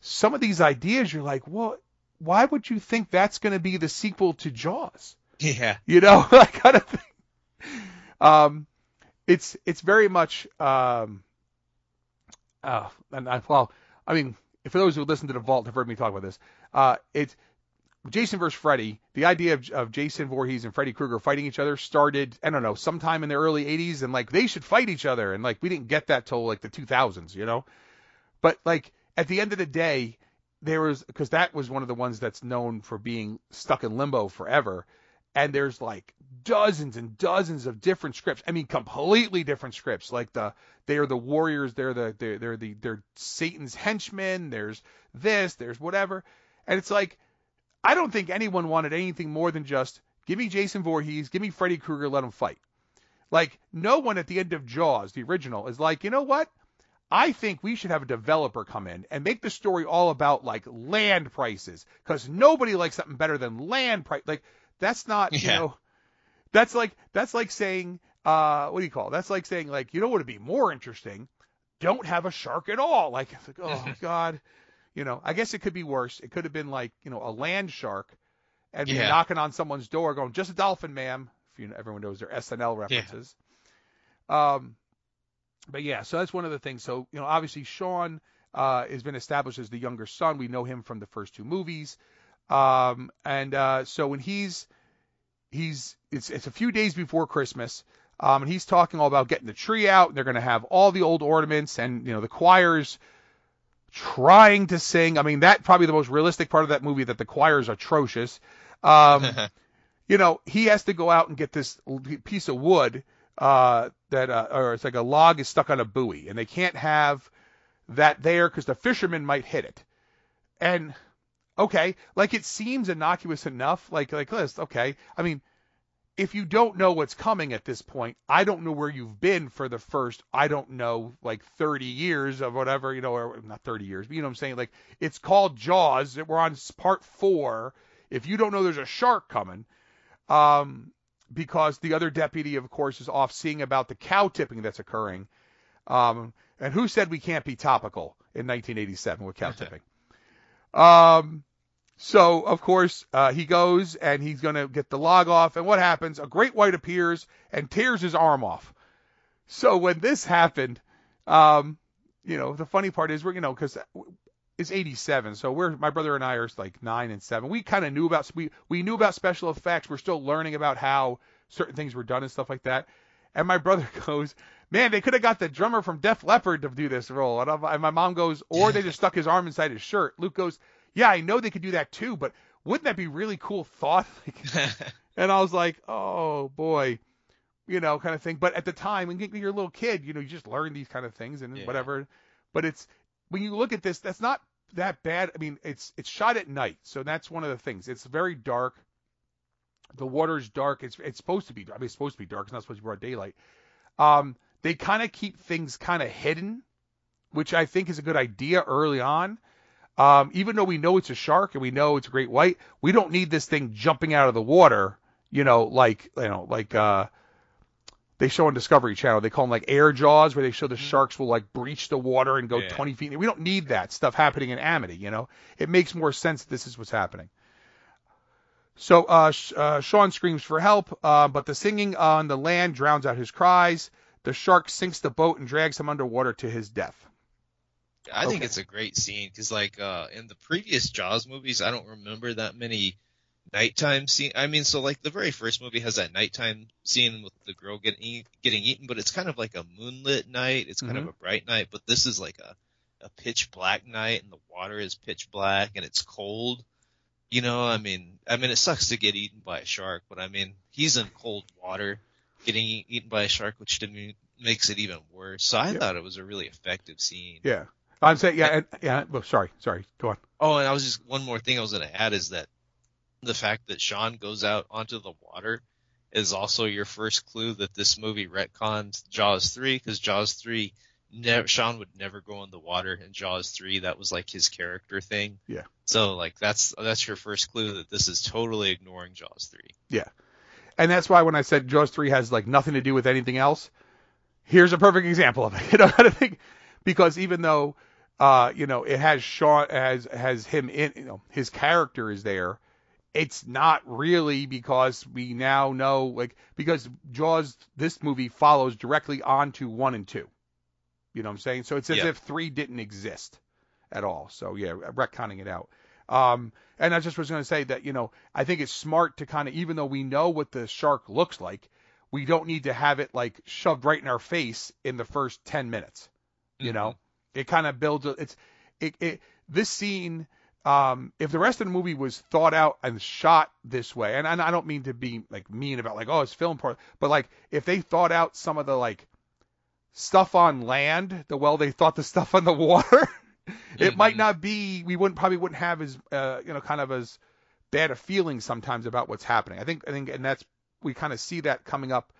Some of these ideas, you're like, well, why would you think that's going to be the sequel to Jaws? Yeah. You know, that kind of thing. Um, it's it's very much. Um, uh, and I, well, I mean, for those who listen to the Vault have heard me talk about this, uh, it's Jason versus Freddy, the idea of, of Jason Voorhees and Freddy Krueger fighting each other started, I don't know, sometime in the early 80s, and like they should fight each other, and like we didn't get that till like the 2000s, you know. But like at the end of the day, there was because that was one of the ones that's known for being stuck in limbo forever, and there's like dozens and dozens of different scripts. I mean, completely different scripts. Like the they are the warriors, they're the they're, they're the they're Satan's henchmen. There's this, there's whatever, and it's like I don't think anyone wanted anything more than just give me Jason Voorhees, give me Freddy Krueger, let him fight. Like no one at the end of Jaws, the original, is like, you know what? I think we should have a developer come in and make the story all about like land prices because nobody likes something better than land price. Like that's not, you know, that's like that's like saying, uh, what do you call? It? That's like saying like, you know what would be more interesting? Don't have a shark at all. Like, like oh god, you know. I guess it could be worse. It could have been like, you know, a land shark, and be Yeah. knocking on someone's door, going, just a dolphin, ma'am. If you know, everyone knows their SNL references. Um, but yeah, so that's one of the things. So you know, obviously Sean uh, has been established as the younger son. We know him from the first two movies, um, and uh, so when he's he's it's it's a few days before Christmas, um, and he's talking all about getting the tree out. And they're going to have all the old ornaments, and you know the choirs trying to sing. I mean, that probably the most realistic part of that movie that the choir is atrocious. Um, you know, he has to go out and get this piece of wood uh, that, uh, or it's like a log is stuck on a buoy, and they can't have that there because the fishermen might hit it. And okay, like it seems innocuous enough, like like this. Okay, I mean, if you don't know what's coming at this point, I don't know where you've been for the first, I don't know, like 30 years of whatever, you know, or not 30 years, but you know what I'm saying? Like it's called Jaws. We're on part four. If you don't know there's a shark coming, um, because the other deputy, of course, is off seeing about the cow tipping that's occurring. Um, and who said we can't be topical in 1987 with cow tipping? Um, So of course uh, he goes and he's gonna get the log off, and what happens? A great white appears and tears his arm off. So when this happened, um, you know, the funny part is we're you know because it's 87, so we're my brother and I are like nine and seven. We kind of knew about we we knew about special effects. We're still learning about how certain things were done and stuff like that. And my brother goes, "Man, they could have got the drummer from Def Leppard to do this role." And, and my mom goes, "Or they just stuck his arm inside his shirt." Luke goes, "Yeah, I know they could do that too, but wouldn't that be really cool thought?" and I was like, "Oh boy." You know, kind of thing. But at the time, when you're a little kid, you know, you just learn these kind of things and Yeah. whatever. But it's when you look at this, that's not that bad. I mean, it's it's shot at night, so that's one of the things. It's very dark. The water's dark. It's it's supposed to be. I mean, it's supposed to be dark. It's not supposed to be broad daylight. Um, they kind of keep things kind of hidden, which I think is a good idea early on. Um, even though we know it's a shark and we know it's a great white, we don't need this thing jumping out of the water. You know, like you know, like uh, they show on Discovery Channel. They call them like air jaws, where they show the sharks will like breach the water and go Yeah. 20 feet. We don't need that stuff happening in Amity. You know, it makes more sense. That this is what's happening. So uh, uh, Sean screams for help, uh, but the singing on the land drowns out his cries. The shark sinks the boat and drags him underwater to his death. I think Okay. it's a great scene because, like, uh, in the previous Jaws movies, I don't remember that many nighttime scene. I mean, so like the very first movie has that nighttime scene with the girl getting eat, getting eaten, but it's kind of like a moonlit night. It's kind of a bright night, but this is like a a pitch black night, and the water is pitch black, and it's cold. You know, I mean, I mean, it sucks to get eaten by a shark, but I mean, he's in cold water, getting eaten by a shark, which to me makes it even worse. So I Yeah. thought it was a really effective scene. Yeah, I'm saying yeah, and, yeah. Well, sorry, sorry. Go on. Oh, and I was just one more thing I was going to add is that the fact that Sean goes out onto the water is also your first clue that this movie retcons Jaws 3 because Jaws 3 never Sean would never go in the water in Jaws 3 that was like his character thing. Yeah. So like that's that's your first clue that this is totally ignoring Jaws 3. Yeah. And that's why when I said Jaws 3 has like nothing to do with anything else, here's a perfect example of it. You know I think? Because even though uh, you know, it has Sean has has him in you know, his character is there, it's not really because we now know like because Jaws this movie follows directly onto one and two. You know what I'm saying? So it's as Yeah. if three didn't exist at all. So yeah, retconning it out. Um, and I just was going to say that, you know, I think it's smart to kind of, even though we know what the shark looks like, we don't need to have it like shoved right in our face in the first 10 minutes. You know, it kind of builds, a, it's, it, it, this scene, um, if the rest of the movie was thought out and shot this way, and, and I don't mean to be like mean about like, oh, it's film part, but like if they thought out some of the like stuff on land, the well they thought the stuff on the water, it might not be we wouldn't probably wouldn't have as uh, you know kind of as bad a feeling sometimes about what's happening. I think I think and that's we kind of see that coming up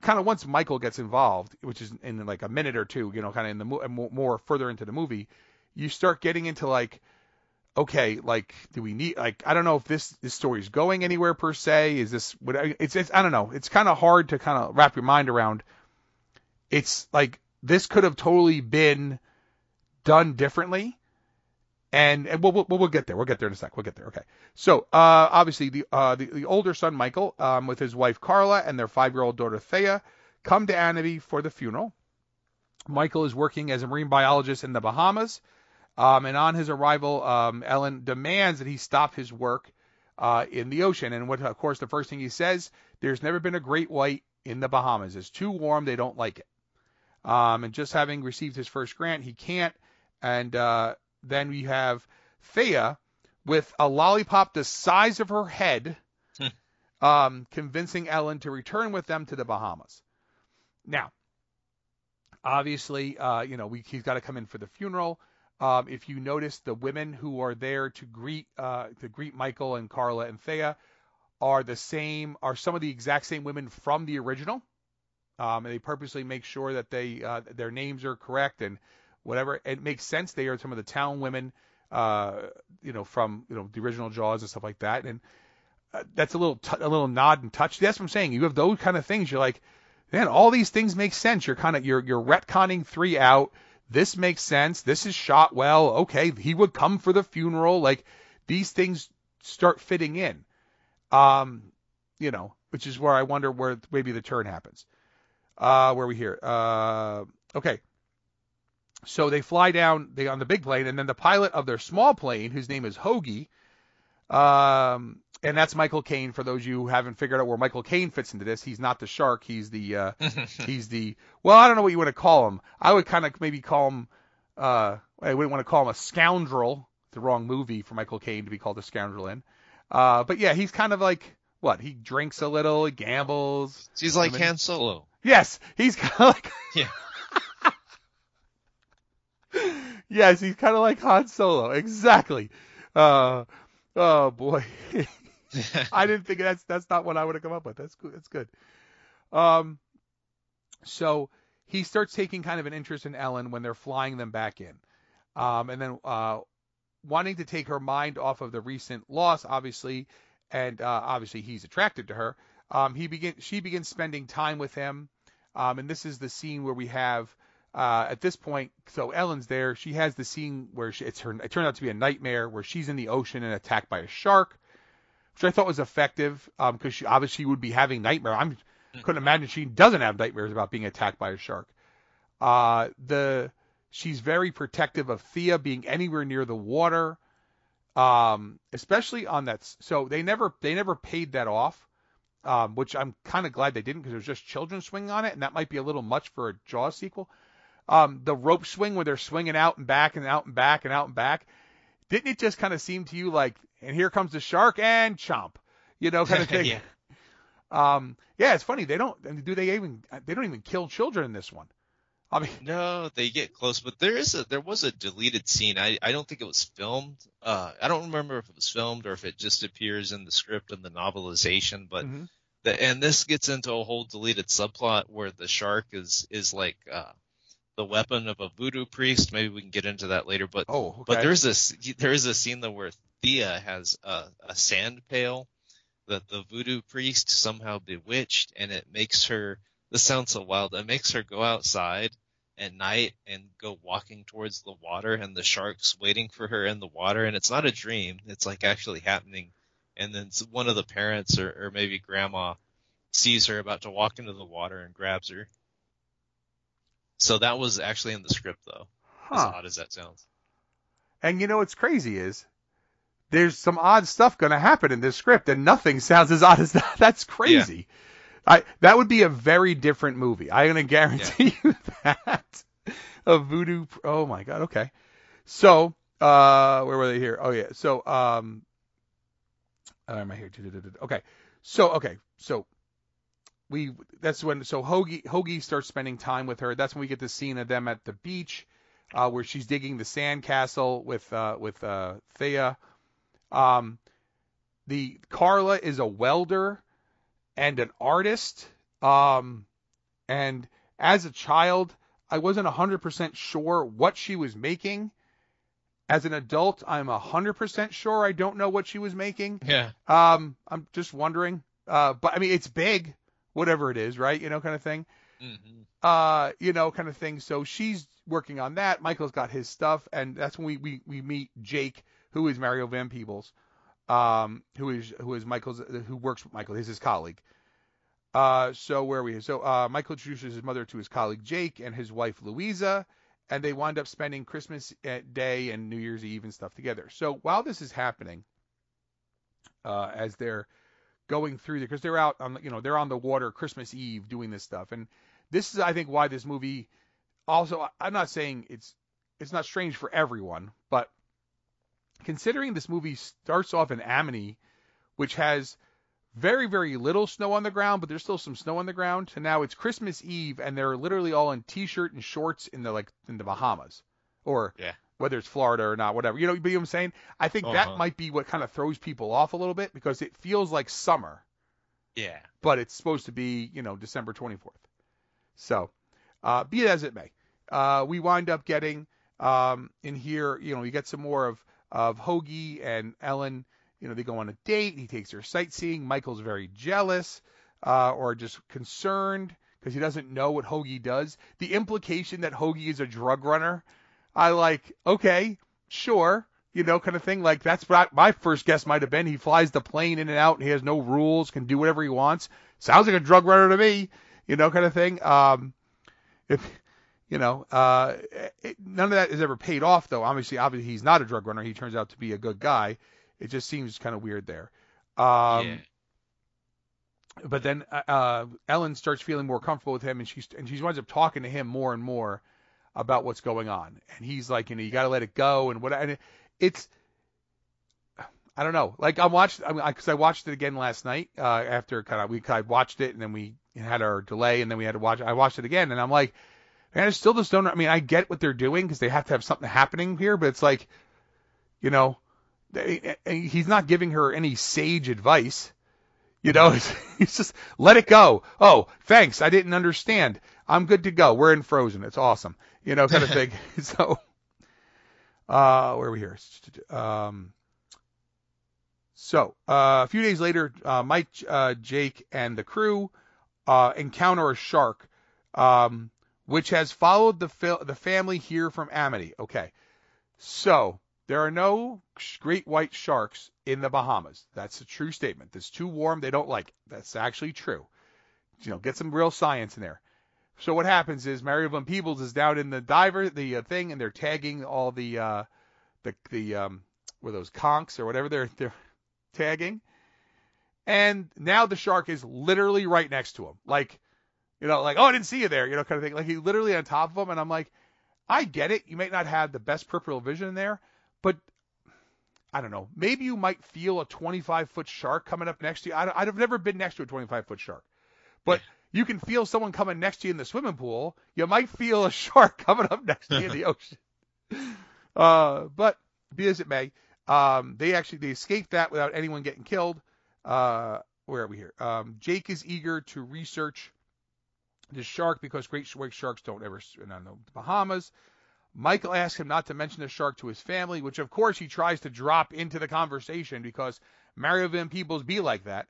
kind of once Michael gets involved, which is in like a minute or two, you know, kind of in the mo- more, further into the movie, you start getting into like okay, like do we need like I don't know if this this story is going anywhere per se. Is this what it's it's I don't know. It's kind of hard to kind of wrap your mind around. It's like this could have totally been done differently. And, and we'll, we'll we'll get there. We'll get there in a sec. We'll get there. Okay. So uh, obviously the, uh, the the older son Michael, um, with his wife Carla and their five-year-old daughter Thea, come to Amity for the funeral. Michael is working as a marine biologist in the Bahamas, um, and on his arrival, um, Ellen demands that he stop his work uh, in the ocean. And what, of course, the first thing he says, there's never been a great white in the Bahamas. It's too warm. They don't like it. Um, and just having received his first grant, he can't. And uh, then we have Thea with a lollipop the size of her head, um, convincing Ellen to return with them to the Bahamas. Now, obviously, uh, you know, we, he's got to come in for the funeral. Um, if you notice, the women who are there to greet uh, to greet Michael and Carla and Thea are the same, are some of the exact same women from the original. Um, and they purposely make sure that they uh, their names are correct and whatever. It makes sense. They are some of the town women, uh, you know, from you know the original Jaws and stuff like that. And uh, that's a little t- a little nod and touch. That's what I'm saying. You have those kind of things. You're like, man, all these things make sense. You're kind of you're you're retconning three out. This makes sense. This is shot well. Okay, he would come for the funeral. Like these things start fitting in. Um, you know, which is where I wonder where maybe the turn happens. Uh, where are we here? Uh, okay. So they fly down they on the big plane, and then the pilot of their small plane, whose name is Hoagie, um, and that's Michael Caine. For those of you who haven't figured out where Michael Caine fits into this, he's not the shark. He's the uh, he's the well, I don't know what you want to call him. I would kind of maybe call him. Uh, I wouldn't want to call him a scoundrel. The wrong movie for Michael Caine to be called a scoundrel in. Uh, but yeah, he's kind of like what? He drinks a little, he gambles. He's like I mean- Han Solo. Yes, he's kind of like Yeah. Yes, he's kind of like Han Solo. Exactly. Uh, oh boy. I didn't think that's that's not what I would have come up with. That's good. That's good. Um, so he starts taking kind of an interest in Ellen when they're flying them back in, um, and then uh, wanting to take her mind off of the recent loss, obviously, and uh, obviously he's attracted to her. Um, he begin she begins spending time with him, um, and this is the scene where we have. Uh, at this point, so Ellen's there. She has the scene where she, it's her. It turned out to be a nightmare where she's in the ocean and attacked by a shark which I thought was effective because she obviously would be having nightmare. I couldn't imagine she doesn't have nightmares about being attacked by a shark. Uh, the she's very protective of Thea being anywhere near the water, um, especially on that. So they never they never paid that off, um, which I'm kind of glad they didn't because there's just children swinging on it, and that might be a little much for a Jaws sequel. Um, the rope swing where they're swinging out and back and out and back and out and back didn't it just kind of seem to you like, and here comes the shark and chomp, you know, kind of thing? Yeah. Um, yeah, it's funny. They don't, and do they even, they don't even kill children in this one. I mean, No, they get close, but there is a there was a deleted scene. I I don't think it was filmed. Uh, I don't remember if it was filmed or if it just appears in the script and the novelization. But Mhm. the and this gets into a whole deleted subplot where the shark is is like uh the weapon of a voodoo priest. Maybe we can get into that later. But oh, okay. but there's this there is a scene though where Thea has a, a sand pail that the voodoo priest somehow bewitched, and it makes her. This sounds so wild. It makes her go outside at night and go walking towards the water, and the shark's waiting for her in the water, and it's not a dream. It's like actually happening. And then one of the parents or, or maybe grandma sees her about to walk into the water and grabs her. So that was actually in the script though. As huh. odd as that sounds. And you know what's crazy is there's some odd stuff going to happen in this script, and nothing sounds as odd as that. That's crazy. I that would be a very different movie. I'm going to guarantee you that. A voodoo. Oh my god. Okay. So uh, where were they here? Oh yeah. So um, uh, am I here? Okay. So okay. So we that's when so Hoagie Hoagie starts spending time with her. That's when we get the scene of them at the beach uh, where she's digging the sandcastle with uh, with uh, Thea. Um, the Carla is a welder and an artist. Um, and as a child, I wasn't 100% sure what she was making. As an adult, I'm 100% sure I don't know what she was making. Yeah. Um, I'm just wondering. Uh, but I mean, it's big, whatever it is, right? You know, kind of thing hmm uh, you know, kind of thing. So she's working on that. Michael's got his stuff, and that's when we we, we meet Jake, who is Mario Van Peebles, um, who is who is Michael's who works with Michael, he's his colleague. Uh, so where are we? So uh, Michael introduces his mother to his colleague Jake and his wife Louisa, and they wind up spending Christmas uh, Day and New Year's Eve and stuff together. So while this is happening, uh, as they're going through there because they're out on you know they're on the water Christmas Eve doing this stuff, and this is I think why this movie also I'm not saying it's it's not strange for everyone, but considering this movie starts off in Amity, which has very very little snow on the ground, but there's still some snow on the ground, and now it's Christmas Eve and they're literally all in t-shirt and shorts in the like in the Bahamas or Yeah. Whether it's Florida or not, whatever. You know, you know what I'm saying? I think that Uh-huh. might be what kind of throws people off a little bit because it feels like summer Yeah. but it's supposed to be, you know, December 24th. So, uh, be it as it may, uh, we wind up getting um, in here, you know, we get some more of of Hoagie and Ellen. You know, they go on a date. He takes her sightseeing. Michael's very jealous uh, or just concerned because he doesn't know what Hoagie does. The implication that Hoagie is a drug runner, I like. Okay, sure, you know, kind of thing. Like that's what my first guess might have been. He flies the plane in and out, and he has no rules, can do whatever he wants. Sounds like a drug runner to me, you know, kind of thing. Um, if you know, uh, it, none of that is ever paid off, though. Obviously, obviously he's not a drug runner. He turns out to be a good guy. It just seems kind of weird there. Um, yeah. But then uh, Ellen starts feeling more comfortable with him, and she's and she winds up talking to him more and more about what's going on. And he's like, you know, you got to let it go, and what. And it, it's I don't know. Like I watched, I because I, watched it again last night uh, after kind of we kind of watched it and then we had our delay and then we had to watch. I watched it again and I'm like, man, I still just don't. I mean, I get what they're doing because they have to have something happening here, but it's like, you know, they, he's not giving her any sage advice. You know, he's just let it go. Oh, thanks. I didn't understand. I'm good to go. We're in Frozen. It's awesome. You know, kind of thing. so, uh, where are we here? Um, so uh, a few days later, uh, Mike, uh, Jake, and the crew uh, encounter a shark, um, which has followed the fil- the family here from Amity. Okay, so there are no great white sharks in the Bahamas. That's a true statement. It's too warm. They don't like it. That's actually true. You know, get some real science in there. So what happens is Mario Van Peebles is down in the diver, the uh, thing, and they're tagging all the uh, the the um, were those conchs or whatever they're they're tagging. And now the shark is literally right next to him. Like, you know, like, oh, I didn't see you there, you know, kind of thing. Like he's literally on top of him. And I'm like, I get it. You might not have the best peripheral vision there, but I don't know. Maybe you might feel a 25 foot shark coming up next to you. I, I, have never been next to a 25 foot shark, but you can feel someone coming next to you in the swimming pool. You might feel a shark coming up next to you in the ocean. Uh, but be as it may, um, they actually they escaped that without anyone getting killed. Uh, where are we here? Um, Jake is eager to research the shark because great white sharks don't ever in the Bahamas. Michael asks him not to mention the shark to his family, which of course he tries to drop into the conversation because Mario Van Peebles be like that.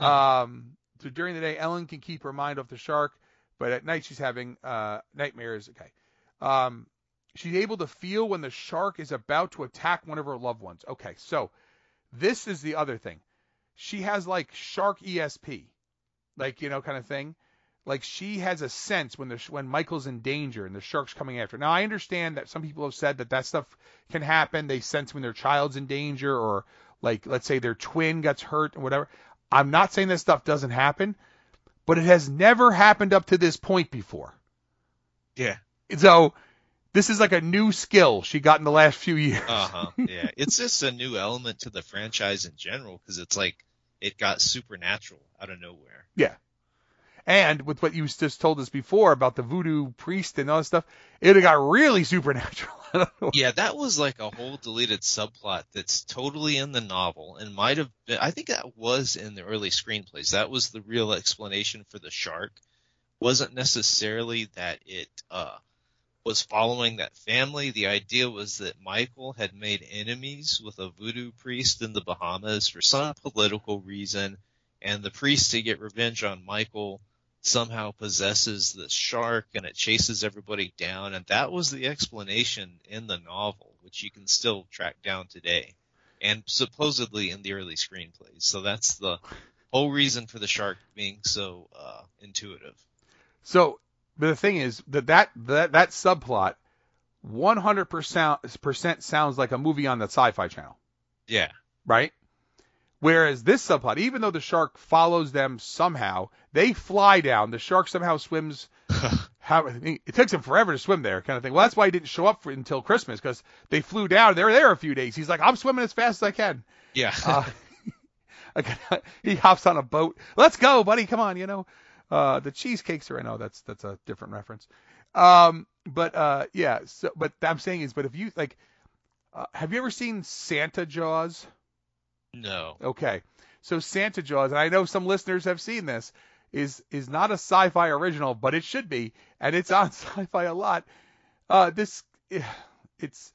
Mm-hmm. Um, so during the day, Ellen can keep her mind off the shark, but at night she's having uh, nightmares. Okay. Um, She's able to feel when the shark is about to attack one of her loved ones. Okay, so this is the other thing. She has like shark ESP, like you know, kind of thing. Like she has a sense when the when Michael's in danger and the shark's coming after. Now I understand that some people have said that that stuff can happen. They sense when their child's in danger or like let's say their twin gets hurt or whatever. I'm not saying that stuff doesn't happen, but it has never happened up to this point before. Yeah. So this is like a new skill she got in the last few years. uh huh. Yeah, it's just a new element to the franchise in general because it's like it got supernatural out of nowhere. Yeah. And with what you just told us before about the voodoo priest and all that stuff, it got really supernatural. yeah, that was like a whole deleted subplot that's totally in the novel and might have been, I think that was in the early screenplays. That was the real explanation for the shark. Wasn't necessarily that it, uh, was following that family. The idea was that Michael had made enemies with a voodoo priest in the Bahamas for some political reason, and the priest to get revenge on Michael somehow possesses the shark and it chases everybody down, and that was the explanation in the novel, which you can still track down today, and supposedly in the early screenplays. So that's the whole reason for the shark being so uh, intuitive. So but the thing is that that that, that subplot 100% sounds like a movie on the Sci-Fi Channel. Yeah. Right? Whereas this subplot, even though the shark follows them somehow, they fly down. The shark somehow swims. how, it takes him forever to swim there, kind of thing. Well, that's why he didn't show up for, until Christmas because they flew down. They were there a few days. He's like, I'm swimming as fast as I can. Yeah. uh, he hops on a boat. Let's go, buddy. Come on, you know. Uh, the cheesecakes are I know that's that's a different reference. Um, but uh, yeah. So, but I'm saying is, but if you like, uh, have you ever seen Santa Jaws? No. Okay. So Santa Jaws, and I know some listeners have seen this, is is not a sci-fi original, but it should be, and it's on sci-fi a lot. Uh, this, it's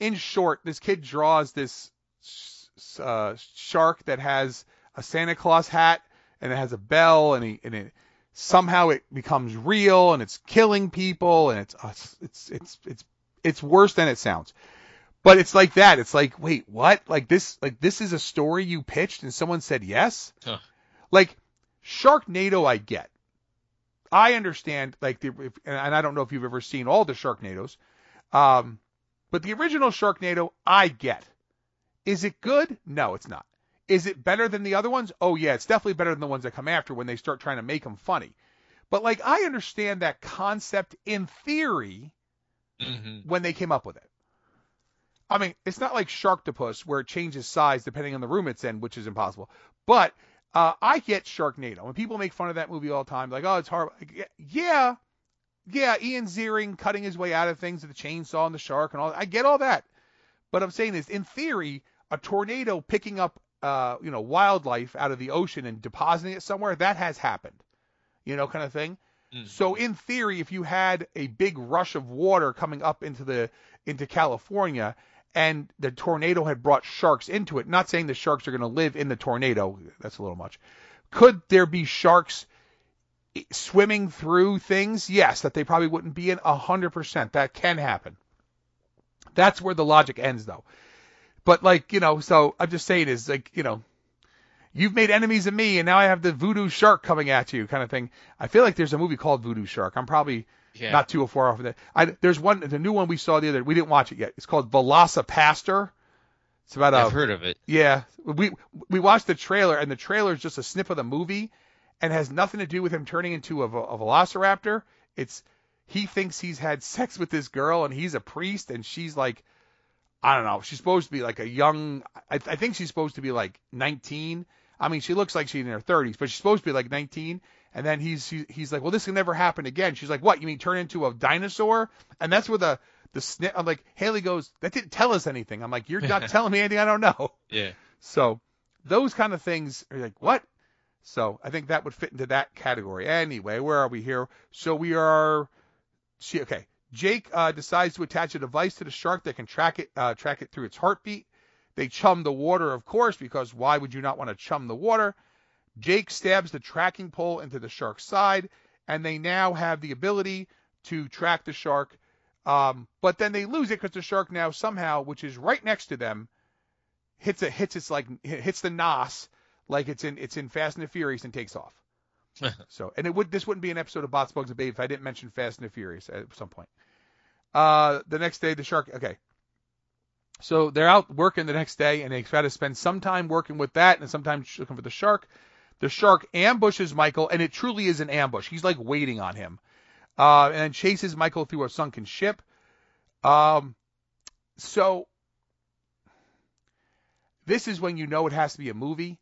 in short, this kid draws this uh, shark that has a Santa Claus hat and it has a bell, and he and it somehow it becomes real and it's killing people and it's uh, it's it's it's it's worse than it sounds. But it's like that. It's like, wait, what? Like this, like this is a story you pitched and someone said yes. Huh. Like Sharknado, I get. I understand, like the, if, and I don't know if you've ever seen all the Sharknados, um, but the original Sharknado, I get. Is it good? No, it's not. Is it better than the other ones? Oh yeah, it's definitely better than the ones that come after when they start trying to make them funny. But like I understand that concept in theory Mm-hmm. when they came up with it. I mean, it's not like Sharktopus where it changes size depending on the room it's in, which is impossible. But uh, I get Sharknado. When people make fun of that movie all the time, like, oh, it's horrible. Yeah, yeah, Ian Ziering cutting his way out of things with the chainsaw and the shark and all. I get all that. But I'm saying is, in theory, a tornado picking up, uh, you know, wildlife out of the ocean and depositing it somewhere, that has happened. You know, kind of thing. Mm. So in theory, if you had a big rush of water coming up into the into California and the tornado had brought sharks into it, not saying the sharks are going to live in the tornado, that's a little much. Could there be sharks swimming through things? Yes, that they probably wouldn't be in 100%. That can happen. That's where the logic ends though. But like, you know, so I'm just saying is like, you know, you've made enemies of me and now I have the voodoo shark coming at you kind of thing. I feel like there's a movie called Voodoo Shark. I'm probably Yeah. not too far off of that. I, there's one, the new one we saw the other, we didn't watch it yet. It's called VelociPastor. It's about a, I've heard of it. yeah, we we watched the trailer, and the trailer is just a snip of the movie, and has nothing to do with him turning into a, a velociraptor. It's he thinks he's had sex with this girl, and he's a priest, and she's like, I don't know, she's supposed to be like a young. I, I think she's supposed to be like 19. I mean, she looks like she's in her 30s, but she's supposed to be like 19. And then he's he, he's like, well, this can never happen again. She's like, what? You mean turn into a dinosaur? And that's where the the snip. I'm like, Haley goes, that didn't tell us anything. I'm like, you're not telling me anything I don't know. Yeah. So those kind of things are like, what? So I think that would fit into that category. Anyway, where are we here? So we are, see, okay. Jake uh, decides to attach a device to the shark that can track it, uh, track it through its heartbeat. They chum the water, of course, because why would you not want to chum the water? Jake stabs the tracking pole into the shark's side, and they now have the ability to track the shark. Um, but then they lose it because the shark now somehow, which is right next to them, hits it hits its like hits the nos like it's in it's in Fast and the Furious and takes off. so and it would this wouldn't be an episode of Bots Bugs and Babe if I didn't mention Fast and the Furious at some point. Uh, the next day the shark okay. So they're out working the next day and they got to spend some time working with that and sometimes looking for the shark. The shark ambushes Michael and it truly is an ambush. He's like waiting on him. Uh, and then chases Michael through a sunken ship. Um, so this is when you know it has to be a movie.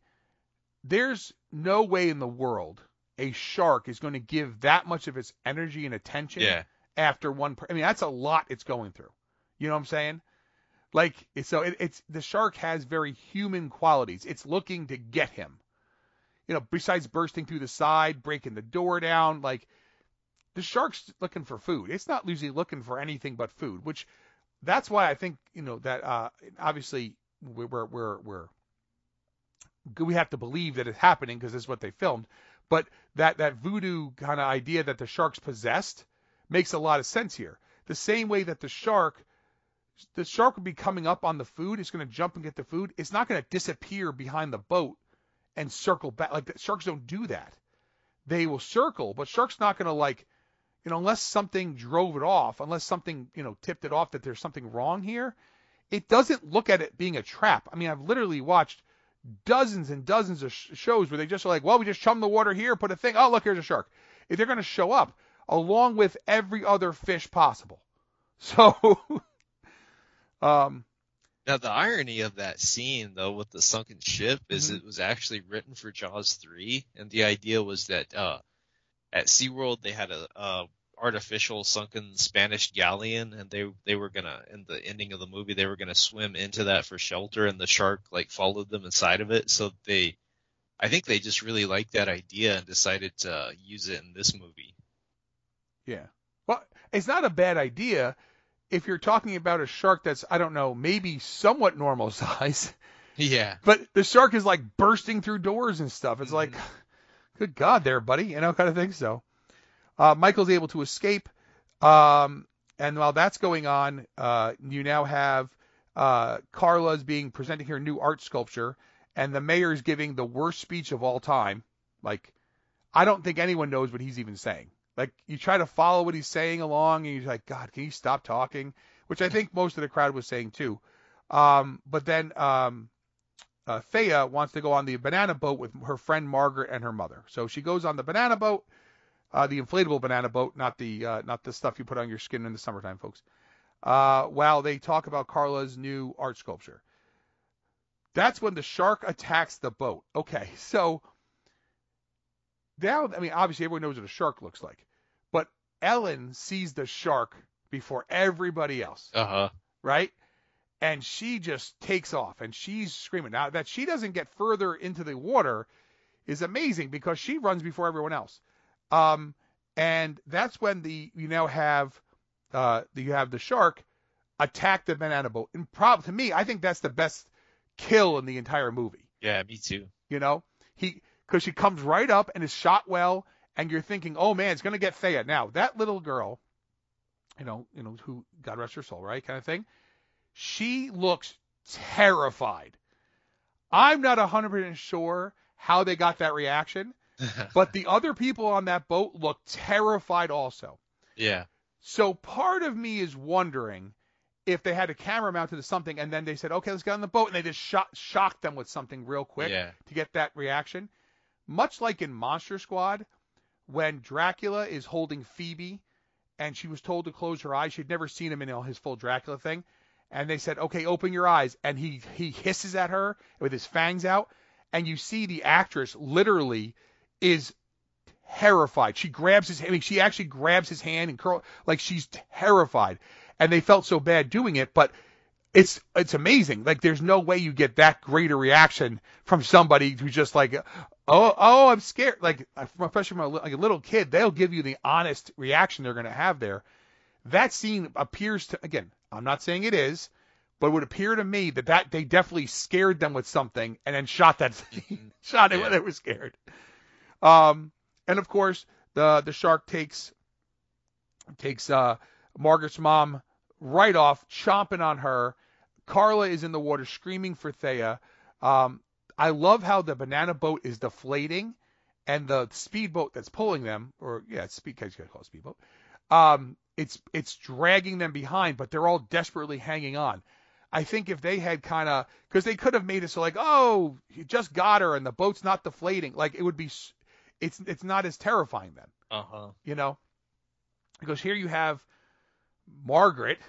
There's no way in the world a shark is going to give that much of its energy and attention Yeah. after one. Per- I mean, that's a lot it's going through. You know what I'm saying? Like, so it, it's the shark has very human qualities. It's looking to get him. You know, besides bursting through the side, breaking the door down, like the shark's looking for food. It's not usually looking for anything but food, which that's why I think you know that uh, obviously we're we're we're, we have to believe that it's happening because it's what they filmed. But that that voodoo kind of idea that the shark's possessed makes a lot of sense here. The same way that the shark the shark would be coming up on the food, it's going to jump and get the food. It's not going to disappear behind the boat and circle back. Like sharks don't do that. They will circle, but sharks not going to like, you know, unless something drove it off, unless something you know tipped it off that there's something wrong here. It doesn't look at it being a trap. I mean, I've literally watched dozens and dozens of sh- shows where they just are like, well, we just chum the water here, put a thing. Oh, look, here's a shark. If they're going to show up along with every other fish possible. So, um, Now the irony of that scene though with the sunken ship is Mhm. it was actually written for Jaws 3 and the idea was that uh at SeaWorld they had a, a artificial sunken Spanish galleon and they they were going to in the ending of the movie they were going to swim into that for shelter and the shark like followed them inside of it so they I think they just really liked that idea and decided to use it in this movie. Yeah. Well, it's not a bad idea if you're talking about a shark that's, I don't know, maybe somewhat normal size, Yeah. but the shark is like bursting through doors and stuff. It's like, good God there, buddy, you know, kind of thing. So, uh, Michael's able to escape. Um, and while that's going on, uh, you now have, uh, Carla's being presenting her new art sculpture, and the mayor's giving the worst speech of all time. Like, I don't think anyone knows what he's even saying. Like, you try to follow what he's saying along, and you're like, God, can you stop talking? Which I think most of the crowd was saying too. Um, but then um, uh, Thea wants to go on the banana boat with her friend Margaret and her mother. So she goes on the banana boat, uh, the inflatable banana boat, not the uh, not the stuff you put on your skin in the summertime, folks. Uh, while they talk about Carla's new art sculpture. That's when the shark attacks the boat. Okay, so now, I mean, obviously everyone knows what a shark looks like, but Ellen sees the shark before everybody else, Uh huh. right? And she just takes off and she's screaming. Now, that she doesn't get further into the water is amazing because she runs before everyone else. Um, and that's when the you now have uh, you have the shark attack the banana boat. And prob to me, I think that's the best kill in the entire movie. Yeah, me too. You know, he because she comes right up and is shot well, and you're thinking, oh man, it's gonna get Thea. Now that little girl, you know, you know who God rest her soul, right, kind of thing. She looks terrified. I'm not 100% sure how they got that reaction, but the other people on that boat look terrified also. yeah. So part of me is wondering if they had a camera mounted to something and then they said, okay, let's get on the boat, and they just shot, shocked them with something real quick Yeah. to get that reaction. Much like in Monster Squad, when Dracula is holding Phoebe and she was told to close her eyes, she'd never seen him in all his full Dracula thing, and they said, okay, open your eyes, and he he hisses at her with his fangs out, and you see the actress literally is terrified. She grabs his I mean, she actually grabs his hand and curl like she's terrified. And they felt so bad doing it, but it's it's amazing. Like there's no way you get that great a reaction from somebody who's just like, oh oh I'm scared. Like especially from a, like a little kid, they'll give you the honest reaction they're going to have there. That scene appears to again, I'm not saying it is, but it would appear to me that that they definitely scared them with something and then shot that shot it when they were scared. Um, and of course the the shark takes takes uh Margaret's mom right off, chomping on her. Carla is in the water screaming for Thea. Um, I love how the banana boat is deflating, and the speedboat that's pulling them, or yeah, it's speed, I gotta call it speedboat. Um, it's it's dragging them behind, but they're all desperately hanging on. I think if they had kind of, because they could have made it so like, oh, you just got her, and the boat's not deflating. Like it would be, it's it's not as terrifying then Uh huh. you know because here you have margaret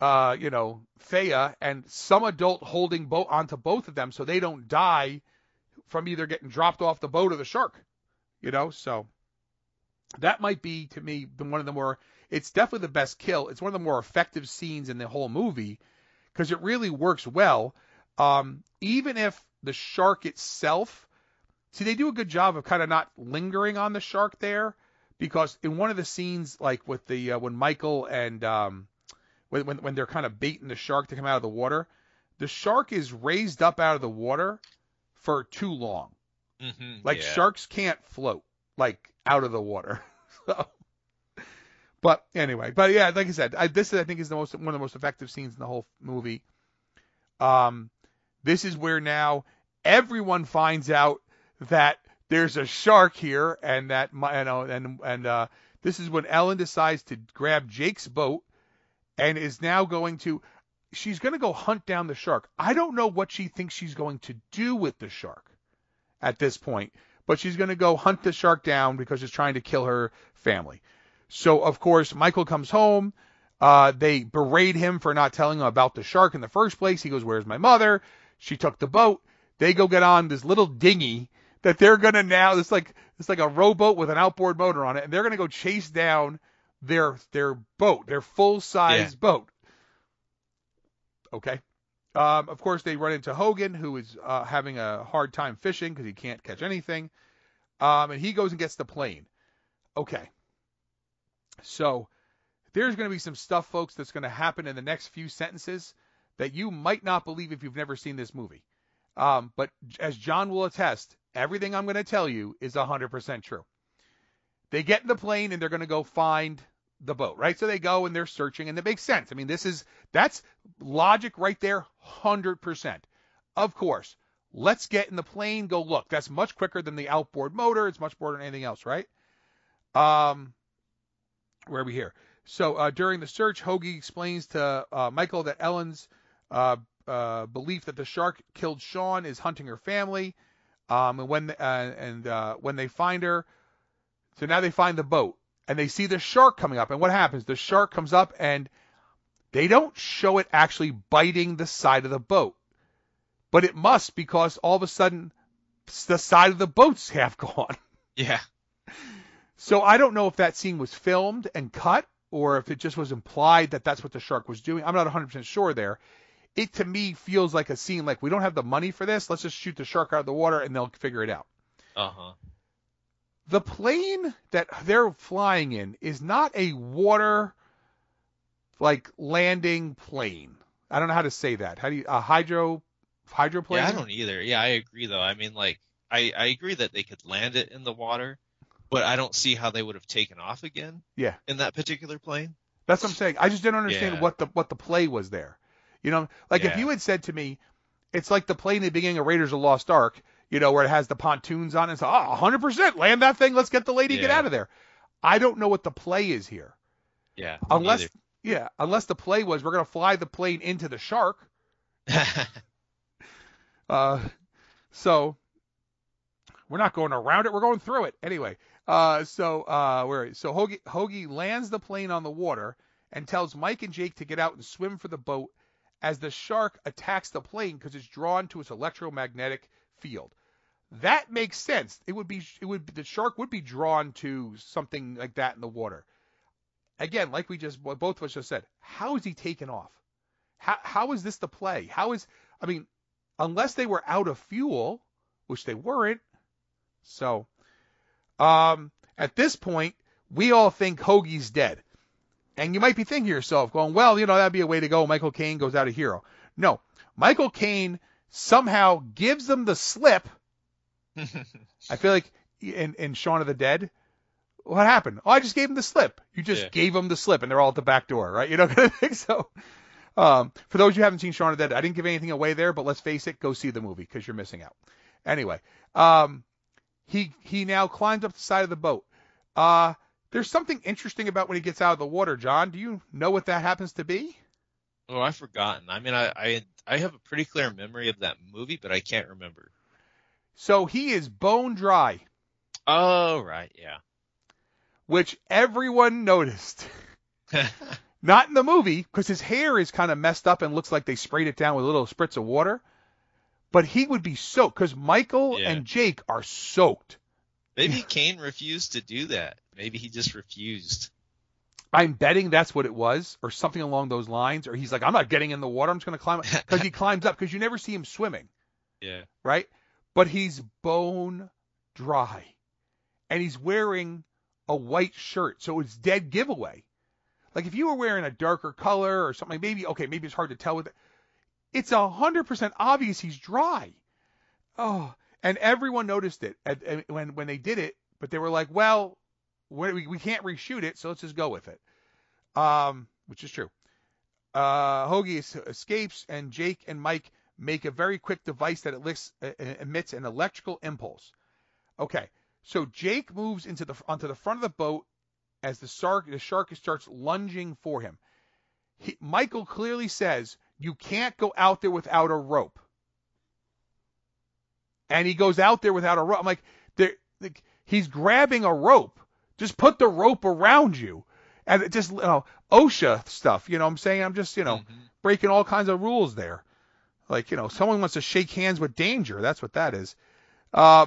uh you know thea and some adult holding boat onto both of them so they don't die from either getting dropped off the boat or the shark you know? So that might be to me one of the more it's definitely the best kill. It's one of the more effective scenes in the whole movie because it really works well. Um even if the shark itself see they do a good job of kind of not lingering on the shark there because in one of the scenes like with the uh, when Michael and um when, when when they're kind of baiting the shark to come out of the water the shark is raised up out of the water for too long. Hmm like yeah. sharks can't float like out of the water. So but anyway but yeah like i said I, this I think is the most one of the most effective scenes in the whole movie. Um this is where now everyone finds out that there's a shark here and that my- you know and and uh this is when Ellen decides to grab Jake's boat and is now going to she's going to go hunt down the shark. I don't know what she thinks she's going to do with the shark at this point, but she's going to go hunt the shark down because it's trying to kill her family. So of course Michael comes home. Uh, they berate him for not telling him about the shark in the first place. He goes, "Where's my mother?" She took the boat. They go get on this little dinghy that they're gonna now. It's like it's like a rowboat with an outboard motor on it, and they're gonna go chase down their their boat, their full size Yeah. boat. Okay. Um, of course, they run into Hogan, who is uh, having a hard time fishing because he can't catch anything. Um, and he goes and gets the plane. Okay. So there's going to be some stuff, folks, that's going to happen in the next few sentences that you might not believe if you've never seen this movie. Um, but as John will attest, everything I'm going to tell you is 100% true. They get in the plane and they're going to go find the boat, right? So they go and they're searching, and it makes sense. I mean, this is that's logic right there, hundred percent. Of course, let's get in the plane, go look. That's much quicker than the outboard motor. It's much more than anything else, right? Um, where are we here? So uh, during the search, Hoagie explains to uh, Michael that Ellen's uh, uh, belief that the shark killed Sean is hunting her family. Um, and when uh, and uh, when they find her, so now they find the boat and they see the shark coming up. And what happens? The shark comes up and they don't show it actually biting the side of the boat, but it must because all of a sudden the side of the boat's half gone. Yeah. So I don't know if that scene was filmed and cut or if it just was implied that that's what the shark was doing. I'm not 100% sure there. It to me feels like a scene like we don't have the money for this. Let's just shoot the shark out of the water and they'll figure it out. Uh huh. The plane that they're flying in is not a water like landing plane. I don't know how to say that. How do you a hydro hydroplane? Yeah, I don't either. Yeah, I agree though. I mean, like, I I agree that they could land it in the water, but I don't see how they would have taken off again. Yeah. In that particular plane. That's what I'm saying. I just didn't understand Yeah. what the what the play was there. You know, like if you had said to me, it's like the plane at the beginning of Raiders of the Lost Ark, you know, where it has the pontoons on it. It's oh, 100% land that thing. Let's get the lady, get out of there. I don't know what the play is here. Yeah. Unless, neither. yeah, unless the play was we're going to fly the plane into the shark. Uh, so we're not going around it. We're going through it anyway. Uh, so uh, where so Hoagie, Hoagie lands the plane on the water and tells Mike and Jake to get out and swim for the boat as the shark attacks the plane because it's drawn to its electromagnetic field. That makes sense. It would be it would the shark would be drawn to something like that in the water. Again, like we just both of us just said, how is he taken off? How how is this the play? How is I mean, unless they were out of fuel, which they weren't. So, um, at this point, we all think Hoagie's dead. And you might be thinking to yourself, going, well, you know, that'd be a way to go. Michael Caine goes out a hero. No, Michael Caine somehow gives them the slip. I feel like in, in Shaun of the Dead, what happened? Oh, I just gave him the slip. You just Yeah. gave him the slip, and they're all at the back door, right? You know, kind of thing. So, um, for those who haven't seen Shaun of the Dead, I didn't give anything away there, but let's face it, go see the movie because you're missing out. Anyway, um, he he now climbs up the side of the boat. Uh, there's something interesting about when he gets out of the water, John. Do you know what that happens to be? oh, I've forgotten. I mean, I, I I have a pretty clear memory of that movie, but I can't remember. So he is bone dry, Oh, right. Yeah. which everyone noticed. Not in the movie, because his hair is kind of messed up and looks like they sprayed it down with a little spritz of water. But he would be soaked, because Michael Yeah. and Jake are soaked. Maybe Caine refused to do that. Maybe he just refused. I'm betting that's what it was, or something along those lines. Or he's like, I'm not getting in the water. I'm just going to climb up because he climbs up because you never see him swimming, Yeah. right? But he's bone dry, and he's wearing a white shirt, so it's dead giveaway. Like if you were wearing a darker color or something, maybe okay, maybe it's hard to tell with it. It's a hundred percent obvious he's dry. Oh, and everyone noticed it at, at- when when they did it, but they were like, well, we we can't reshoot it, so let's just go with it. Um, which is true. Uh, Hoagie escapes, and Jake and Mike make a very quick device that elicits, uh, emits an electrical impulse. Okay, so Jake moves into the onto the front of the boat as the shark the shark starts lunging for him. He, Michael clearly says, "You can't go out there without a rope." And he goes out there without a rope. I'm like, there, like, he's grabbing a rope. Just put the rope around you. And it just, you know, OSHA stuff, you know what I'm saying? I'm just, you know, breaking all kinds of rules there. Like, you know, someone wants to shake hands with danger. That's what that is. Uh,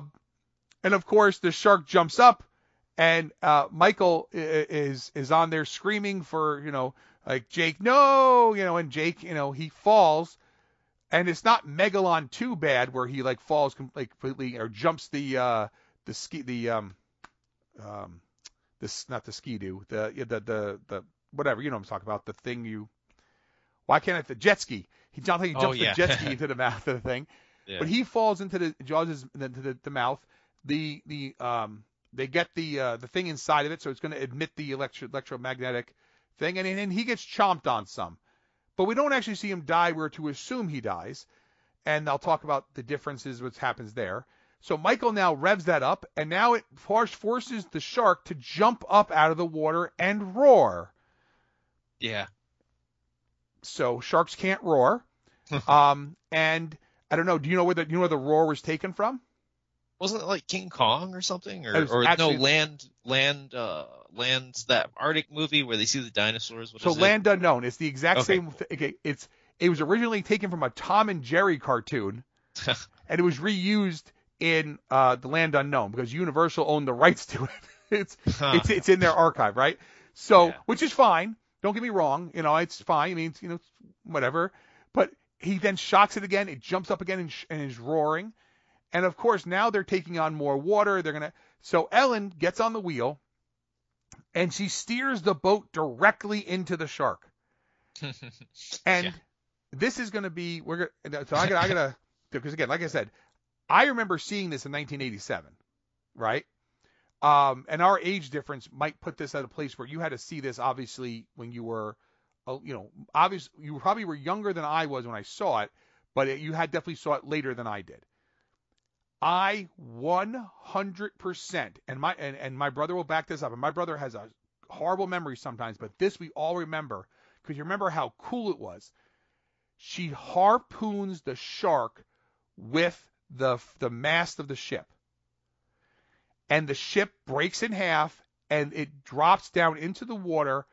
and of course, the shark jumps up, and uh, Michael is is on there screaming for, you know, like Jake, no, you know, and Jake, you know, he falls, and it's not Megalon too bad where he like falls completely or jumps the uh the ski the um um this not the ski do the the the the whatever you know I'm talking about the thing you why can't it the jet ski he jumps he Oh, yeah. the jet ski into the mouth of the thing Yeah. but he falls into the jaws into the, the mouth the the um they get the uh, the thing inside of it, so it's going to emit the electro- electromagnetic thing, and and he gets chomped on some, but we don't actually see him die. We're to assume he dies, and I'll talk about the differences what happens there. So Michael now revs that up, and now it forces the shark to jump up out of the water and roar. Yeah. So sharks can't roar. um, and I don't know. Do you know where the you know where the roar was taken from? Wasn't it like King Kong or something, or, or actually- no land land uh lands that Arctic movie where they see the dinosaurs? What so is it? Land Unknown. It's the exact Okay, same. Okay, it's it was originally taken from a Tom and Jerry cartoon, and it was reused in uh, the Land Unknown because Universal owned the rights to it. it's it's it's in their archive, right? So, Yeah. which is fine. Don't get me wrong. You know, it's fine. I mean, it's, you know, whatever. But he then shocks it again. It jumps up again and, sh- and is roaring. And of course, now they're taking on more water. They're gonna. So Ellen gets on the wheel, and she steers the boat directly into the shark. And Yeah. this is going to be we're gonna so I got I gotta because again like I said I remember seeing this in 1987 right um and our age difference might put this at a place where you had to see this obviously when you were you know obviously you probably were younger than I was when I saw it but it, you had definitely saw it later than I did. I 100% and my and, and my brother will back this up and my brother has a horrible memory sometimes but this we all remember because you remember how cool it was. She harpoons the shark with the the mast of the ship and the ship breaks in half and it drops down into the water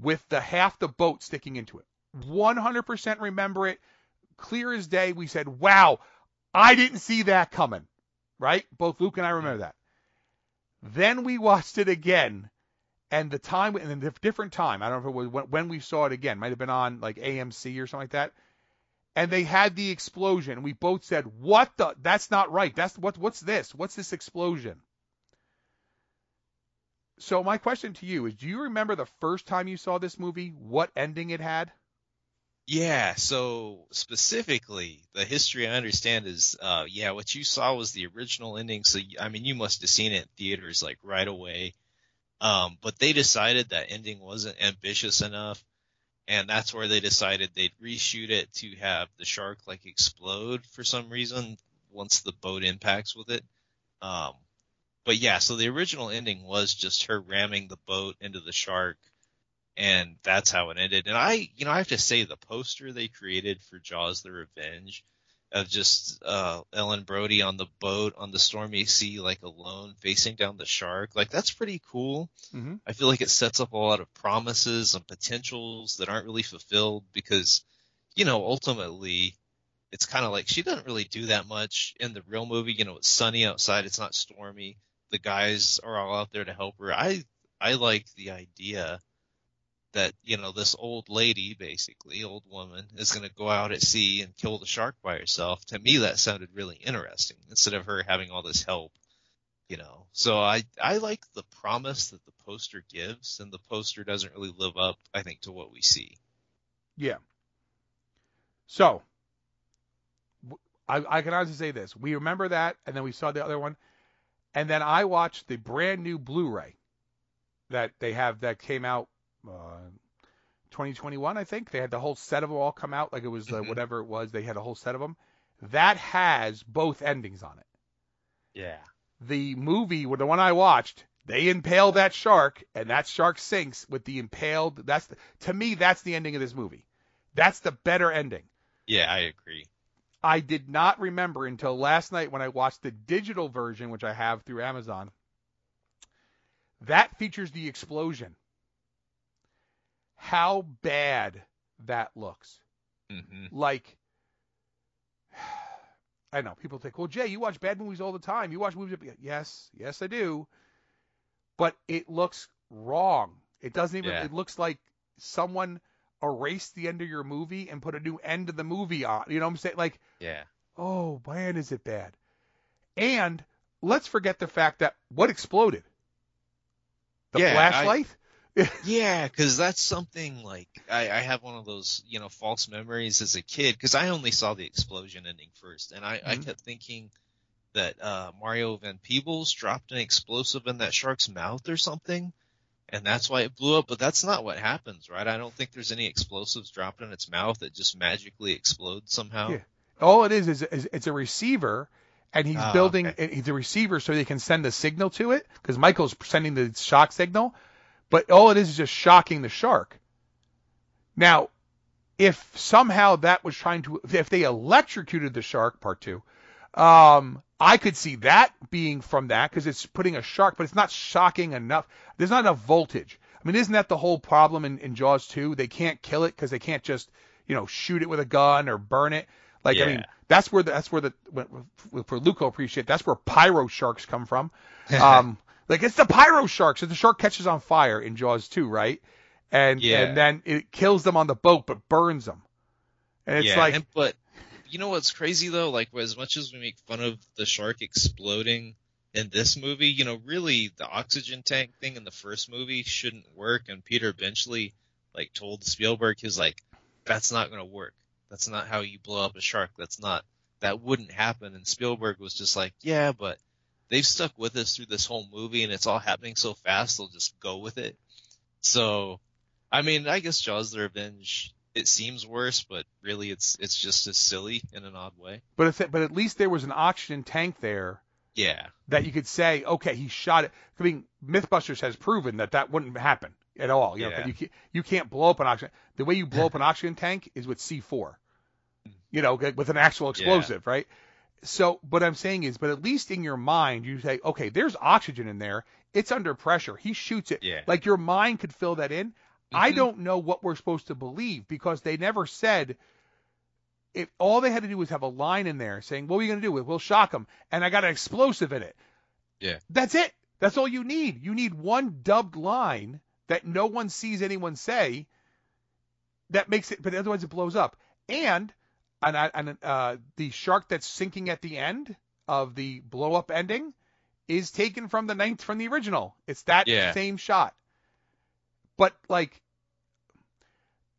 with the half the boat sticking into it 100% remember it clear as day we said wow i didn't see that coming right both luke and i remember that then we watched it again and the time and a different time i don't know if it was when, when we saw it again might have been on like amc or something like that and they had the explosion. We both said, "What the? That's not right. That's what? What's this? What's this explosion?" So my question to you is: Do you remember the first time you saw this movie? What ending it had? Yeah, so specifically, the history I understand is, uh, yeah, what you saw was the original ending. So, I mean, you must have seen it in theaters like right away. Um, but they decided that ending wasn't ambitious enough. And that's where they decided they'd reshoot it to have the shark like explode for some reason once the boat impacts with it. Um, but yeah, so the original ending was just her ramming the boat into the shark and that's how it ended. And I, you know, I have to say the poster they created for Jaws: The Revenge of just uh, Ellen Brody on the boat on the stormy sea, like alone, facing down the shark, like that's pretty cool. Mhm. I feel like it sets up a lot of promises and potentials that aren't really fulfilled because, you know, ultimately. It's kind of like she doesn't really do that much in the real movie. You know, it's sunny outside. It's not stormy. The guys are all out there to help her. I I like the idea that you know this old lady basically old woman is going to go out at sea and kill the shark by herself. To me that sounded really interesting instead of her having all this help you know. So i i like the promise that the poster gives and the poster doesn't really live up i think to what we see. Yeah. So I, I, can honestly say this: we remember that, and then we saw the other one, and then I watched the brand new Blu-ray that they have that came out uh, 2021, I think. They had the whole set of them all come out, like it was uh, Mhm. whatever it was. They had a whole set of them. That has both endings on it. yeah The movie, the one I watched, they impale that shark, and that shark sinks with the impaled. That's the, to me, that's the ending of this movie. That's the better ending. yeah i agree I did not remember until last night when I watched the digital version, which I have through Amazon. That features the explosion. How bad that looks. hmm Like, I know people think, well, Jay, you watch bad movies all the time. You watch movies. Yes, yes, I do. But it looks wrong. It doesn't even. Yeah. It looks like someone erased the end of your movie and put a new end to the movie on. You know what I'm saying? Like, yeah oh man, is it bad? And let's forget the fact that what exploded? The Yeah, I- flashlight? Yeah, because that's something like I, I have one of those you know false memories as a kid because I only saw the explosion ending first, and I, I Mhm. kept thinking that uh, Mario Van Peebles dropped an explosive in that shark's mouth or something, and that's why it blew up. But that's not what happens, right? I don't think there's any explosives dropped in its mouth that just magically explodes somehow. Yeah. All it is is, is it's a receiver, and he's Ah, building. okay. He's a receiver so they can send the signal to it because Michael's sending the shock signal, but all it is is just shocking the shark. Now, if somehow that was trying to, if they electrocuted the shark, part two, um, I could see that being from that because it's putting a shark, but it's not shocking enough. There's not enough voltage. I mean, isn't that the whole problem in, in Jaws 2? They can't kill it because they can't just, you know, shoot it with a gun or burn it. Like, I mean, that's where the, that's where the, for Luco appreciate, that's where pyro sharks come from. Um, like it's the pyro sharks. So the shark catches on fire in Jaws 2, right? And, Yeah. and then it kills them on the boat, but burns them. And it's yeah, like, and, but you know what's crazy though? Like, as much as we make fun of the shark exploding in this movie, you know, really the oxygen tank thing in the first movie shouldn't work. And Peter Benchley, like, told Spielberg, he was like, "That's not going to work. That's not how you blow up a shark. That's not. That wouldn't happen." And Spielberg was just like, "Yeah, but." They've stuck with us through this whole movie and it's all happening so fast, they'll just go with it. So, I mean, I guess Jaws the Revenge it seems worse, but really it's it's just as silly in an odd way. but if, but at least there was an oxygen tank there Yeah. that you could say, okay, he shot it. I mean, MythBusters has proven that that wouldn't happen at all. You know, Yeah. you can't, you can't blow up an oxygen. The way you blow up an oxygen tank is with C4. Hmm. You know, with an actual explosive, right? So, what I'm saying is, but at least in your mind, you say, okay, there's oxygen in there. It's under pressure. He shoots it. Yeah. Like your mind could fill that in. I Mhm. don't know what we're supposed to believe because they never said if all they had to do was have a line in there saying, "What are you going to do? With? We'll shock them," and I got an explosive in it. Yeah. That's it. That's all you need. You need one dubbed line that no one sees anyone say. That makes it, but otherwise it blows up. And and, I, and uh, the shark that's sinking at the end of the blow up ending is taken from the ninth from the original. It's that Yeah. same shot. But like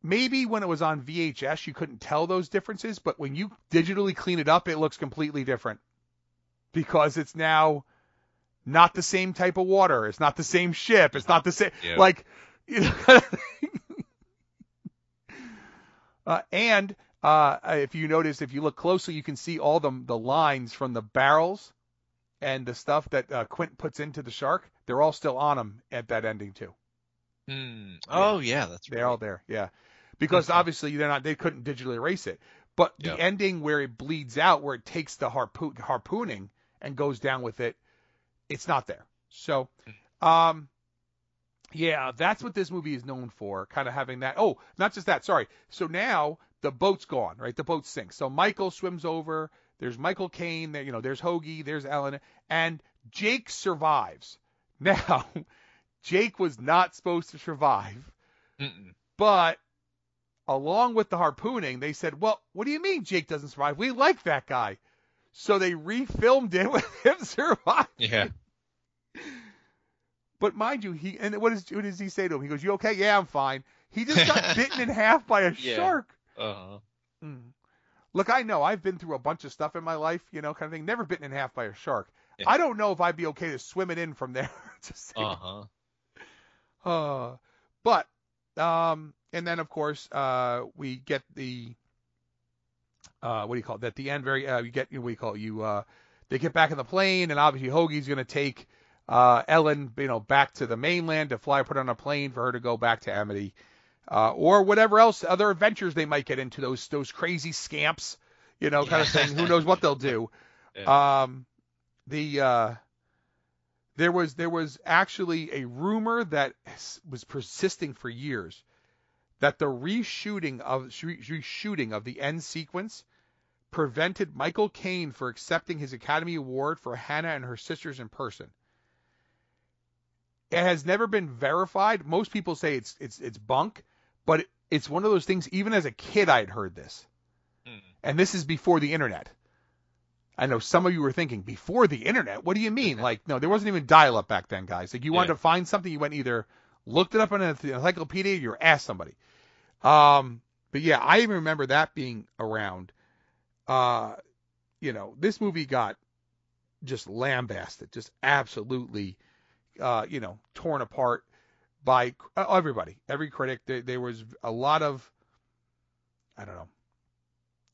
maybe when it was on VHS you couldn't tell those differences, but when you digitally clean it up it looks completely different. Because it's now not the same type of water, it's not the same ship, it's not the same Yeah. like you know uh, and uh, if you notice, if you look closely, you can see all the the lines from the barrels and the stuff that uh, Quint puts into the shark. They're all still on him at that ending too. Hmm. Oh yeah, that's right. They're all there, yeah. Because obviously they're not, they couldn't digitally erase it. But the Yep. ending where it bleeds out, where it takes the harpoon, harpooning and goes down with it, it's not there. So, um, yeah, that's what this movie is known for, kind of having that. Oh, not just that. Sorry. So now the boat's gone, right? The boat sinks. So Michael swims over. There's Michael Caine. There, you know, there's Hoagie. There's Ellen, and Jake survives. Now, Jake was not supposed to survive, Mm-mm. but along with the harpooning, they said, "Well, what do you mean Jake doesn't survive? We like that guy." So they refilmed it with him surviving. Yeah. But mind you, he and what, is, what does he say to him? He goes, "You okay? Yeah, I'm fine." He just got bitten in half by a Yeah. shark. Uh-huh. Mm. Look, I know I've been through a bunch of stuff in my life, you know, kind of thing. Never bitten in half by a shark. Yeah. I don't know if I'd be okay to swim it in from there. to Uh-huh. Uh, but um, and then of course uh, we get the uh, what do you call it? At the end, very uh, you get what do you call it? You uh, they get back in the plane, and obviously Hoagie's going to take uh, Ellen, you know, back to the mainland to fly, put on a plane for her to go back to Amity, uh, or whatever else other adventures they might get into. Those those crazy scamps, you know, kind of thing. Who knows what they'll do? Um, the uh, there was there was actually a rumor that was persisting for years that the reshooting of reshooting of the end sequence prevented Michael Caine from accepting his Academy Award for Hannah and her sisters in person. It has never been verified. Most people say it's it's it's bunk, but it's one of those things. Even as a kid, I had heard this, Hmm. and this is before the internet. I know some of you were thinking before the internet. What do you mean? Like, no, there wasn't even dial-up back then, guys. Like, you wanted Yeah. to find something, you went either looked it up in an encyclopedia, or asked somebody. Um, but yeah, I even remember that being around. Uh, you know, this movie got just lambasted, just absolutely, uh, you know, torn apart by uh, everybody, every critic. There, there was a lot of, I don't know,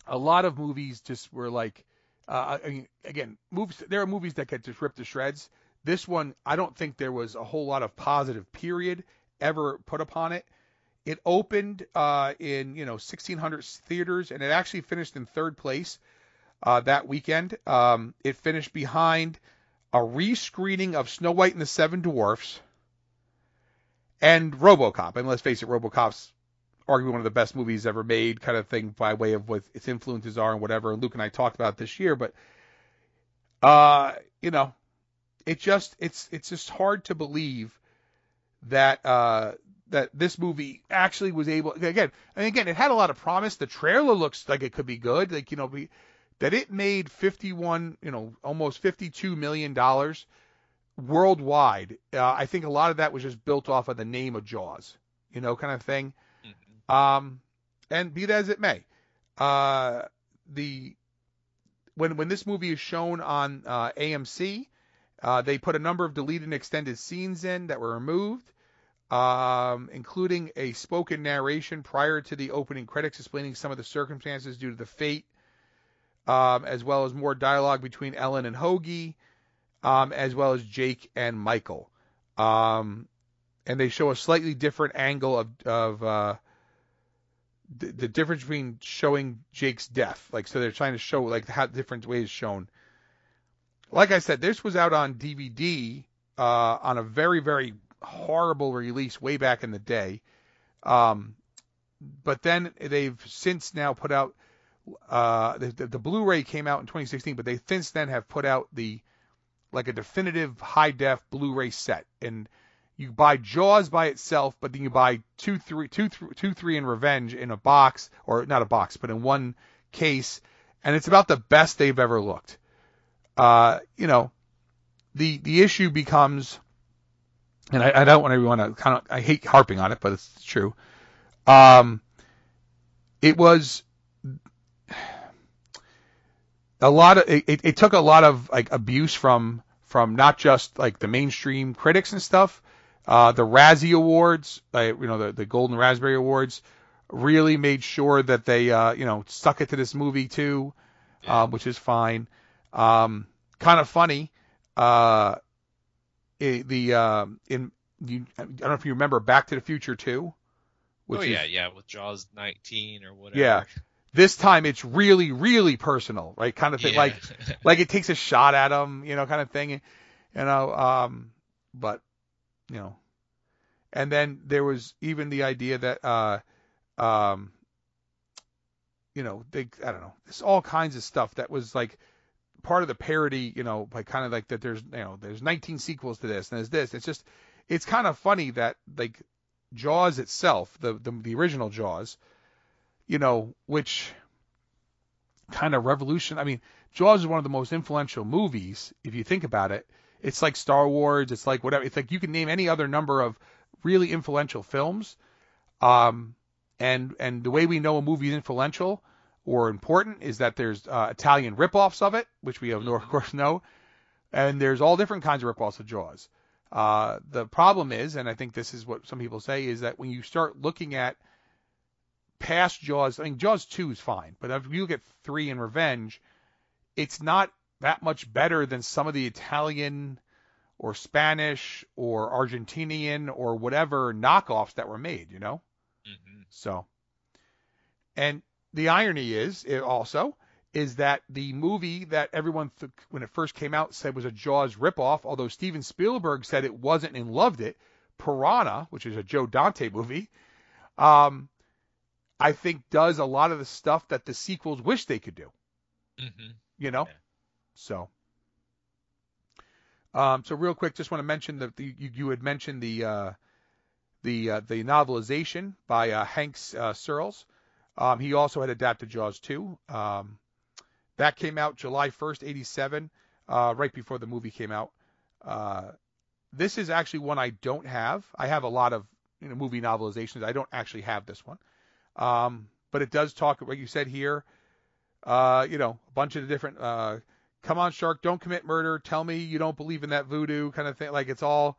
a lot of movies just were like, uh, I mean, again, movies. There are movies that get just ripped to shreds. This one, I don't think there was a whole lot of positive period ever put upon it. It opened uh, in you know 1600 theaters, and it actually finished in third place uh, that weekend. Um, it finished behind a rescreening of Snow White and the Seven Dwarfs and RoboCop. Mean, let's face it, RoboCop's arguably one of the best movies ever made, kind of thing, by way of what its influences are and whatever. And Luke and I talked about this year, but uh, you know, it just it's it's just hard to believe that uh that this movie actually was able again and again it had a lot of promise the trailer looks like it could be good like you know be, that it made 51 you know almost 52 million dollars worldwide uh, i think a lot of that was just built off of the name of jaws you know kind of thing. Um and be that as it may uh the when when this movie is shown on uh, AMC uh, they put a number of deleted and extended scenes in that were removed, um, including a spoken narration prior to the opening credits explaining some of the circumstances due to the fate, um, as well as more dialogue between Ellen and Hoagie, um, as well as Jake and Michael. Um, and they show a slightly different angle of, of uh, the, the difference between showing Jake's death. Like, so they're trying to show like how different ways shown like I said, this was out on DVD uh, on a very, very horrible release way back in the day. Um, but then they've since now put out uh, the, the, Blu-ray came out in 2016, but they since then have put out the like a definitive high def Blu-ray set, and you buy Jaws by itself, but then you buy two, three, two, two, three, and Revenge in a box, or not a box, but in one case, and it's about the best they've ever looked uh, you know, the the issue becomes, and I, I don't want everyone to kind of I hate harping on it, but it's true. Um, it was a lot of it, it took a lot of like abuse from from not just like the mainstream critics and stuff. Uh, the Razzie Awards, uh, you know, the, the Golden Raspberry Awards, really made sure that they, uh, you know, stuck it to this movie too, uh, which is fine. Um, kind of funny. Uh, the uh, in you, I don't know if you remember Back to the Future 2. Which oh yeah, is, yeah, with Jaws 19 or whatever. Yeah. This time it's really, really personal, right? Kind of thing, yeah. like, like it takes a shot at him, you know, kind of thing, you know. Um, but, you know, and then there was even the idea that, uh, um, you know, they, I don't know, there's all kinds of stuff that was like part of the parody, you know, like kind of like that there's, you know, there's 19 sequels to this and there's this. It's just, it's kind of funny that like Jaws itself, the, the, the original Jaws, you know, which kind of revolution. I mean, Jaws is one of the most influential movies if you think about it. It's like Star Wars. It's like whatever. It's like you can name any other number of really influential films. Um, and and the way we know a movie is influential or important is that there's uh, Italian ripoffs of it, which we of mm-hmm. course know, and there's all different kinds of ripoffs of Jaws. Uh, the problem is, and I think this is what some people say, is that when you start looking at past Jaws, I mean Jaws two is fine, but if you look at three and Revenge, it's not that much better than some of the Italian or Spanish or Argentinian or whatever knockoffs that were made, you know. Mm-hmm. So, and the irony is it also is that the movie that everyone th- when it first came out said was a Jaws ripoff, although Steven Spielberg said it wasn't and loved it, Piranha, which is a Joe Dante movie, um, I think does a lot of the stuff that the sequels wish they could do. Mm-hmm. You know, yeah. So. Um, so real quick, just want to mention that you, you, had mentioned the uh, the uh, the novelization by uh, Hank uh, Searls. Um, he also had adapted Jaws 2. Um, that came out July 1st, 87, uh, right before the movie came out. Uh, this is actually one I don't have. I have a lot of you know, movie novelizations. I don't actually have this one. Um, but it does talk, like you said here, uh, you know, a bunch of different come on, shark, don't commit murder. Tell me you don't believe in that voodoo kind of thing. Like it's all,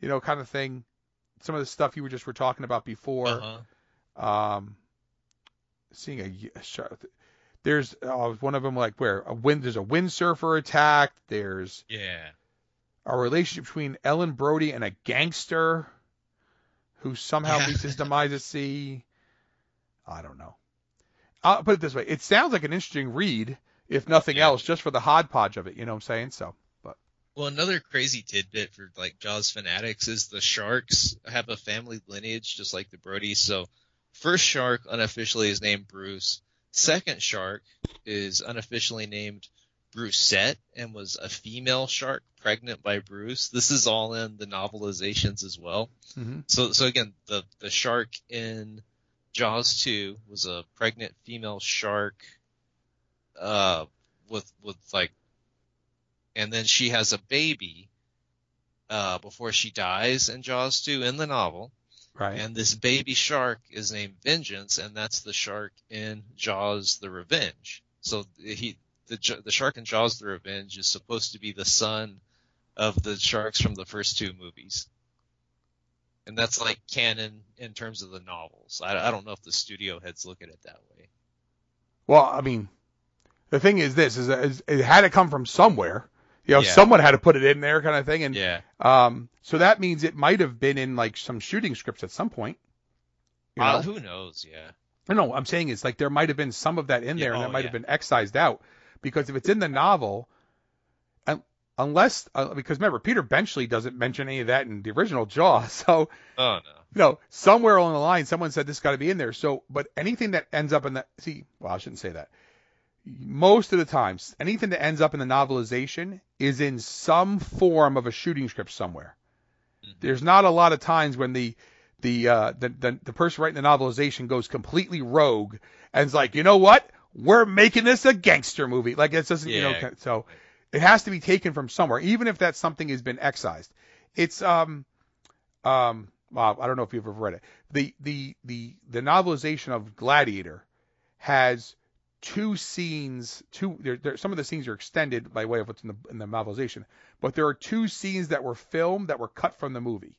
you know, kind of thing. Some of the stuff you were just were talking about before. Uh-huh. Um, seeing a, a shark. There's uh, one of them like where a wind. There's a windsurfer attack. There's Yeah. a relationship between Ellen Brody and a gangster who somehow meets his demise at sea. I don't know. I'll put it this way: it sounds like an interesting read, if nothing Yeah. else, just for the hodgepodge of it. You know what I'm saying? So, but Well, another crazy tidbit for like Jaws fanatics is the sharks have a family lineage just like the Brodies. So, first shark unofficially is named Bruce. Second shark is unofficially named Brucette and was a female shark pregnant by Bruce. This is all in the novelizations as well. Mhm. So, so again, the the shark in Jaws 2 was a pregnant female shark, uh, with with like and then she has a baby uh, before she dies in Jaws 2 in the novel. right. And this baby shark is named Vengeance, and that's the shark in Jaws: The Revenge. So he, the the shark in Jaws: The Revenge is supposed to be the son of the sharks from the first two movies, and that's like canon in terms of the novels. I, I don't know if the studio heads look at it that way. Well, I mean, the thing is this: is, is it had to come from somewhere. You know, Yeah. someone had to put it in there, kind of thing. And Yeah, um, so that means it might have been in like some shooting scripts at some point. You know? uh, who knows? Yeah, No, no, I'm saying is like there might have been some of that in there, Yeah, and oh, that might have been excised out because if it's in the novel, un- unless uh, because remember Peter Benchley doesn't mention any of that in the original Jaws, so oh no, you know somewhere along the line someone said this got to be in there. So, but anything that ends up in that see, well, I shouldn't say that. Most of the times, anything that ends up in the novelization is in some form of a shooting script somewhere. Mhm. There's not a lot of times when the the, uh, the the the person writing the novelization goes completely rogue and is like, you know what? We're making this a gangster movie. Like it doesn't, you know. So it has to be taken from somewhere, even if that something has been excised. It's um um. Well, I don't know if you've ever read it. The the the the novelization of Gladiator has two scenes. Two there, there some of the scenes are extended by way of what's in the in the novelization, but there are two scenes that were filmed that were cut from the movie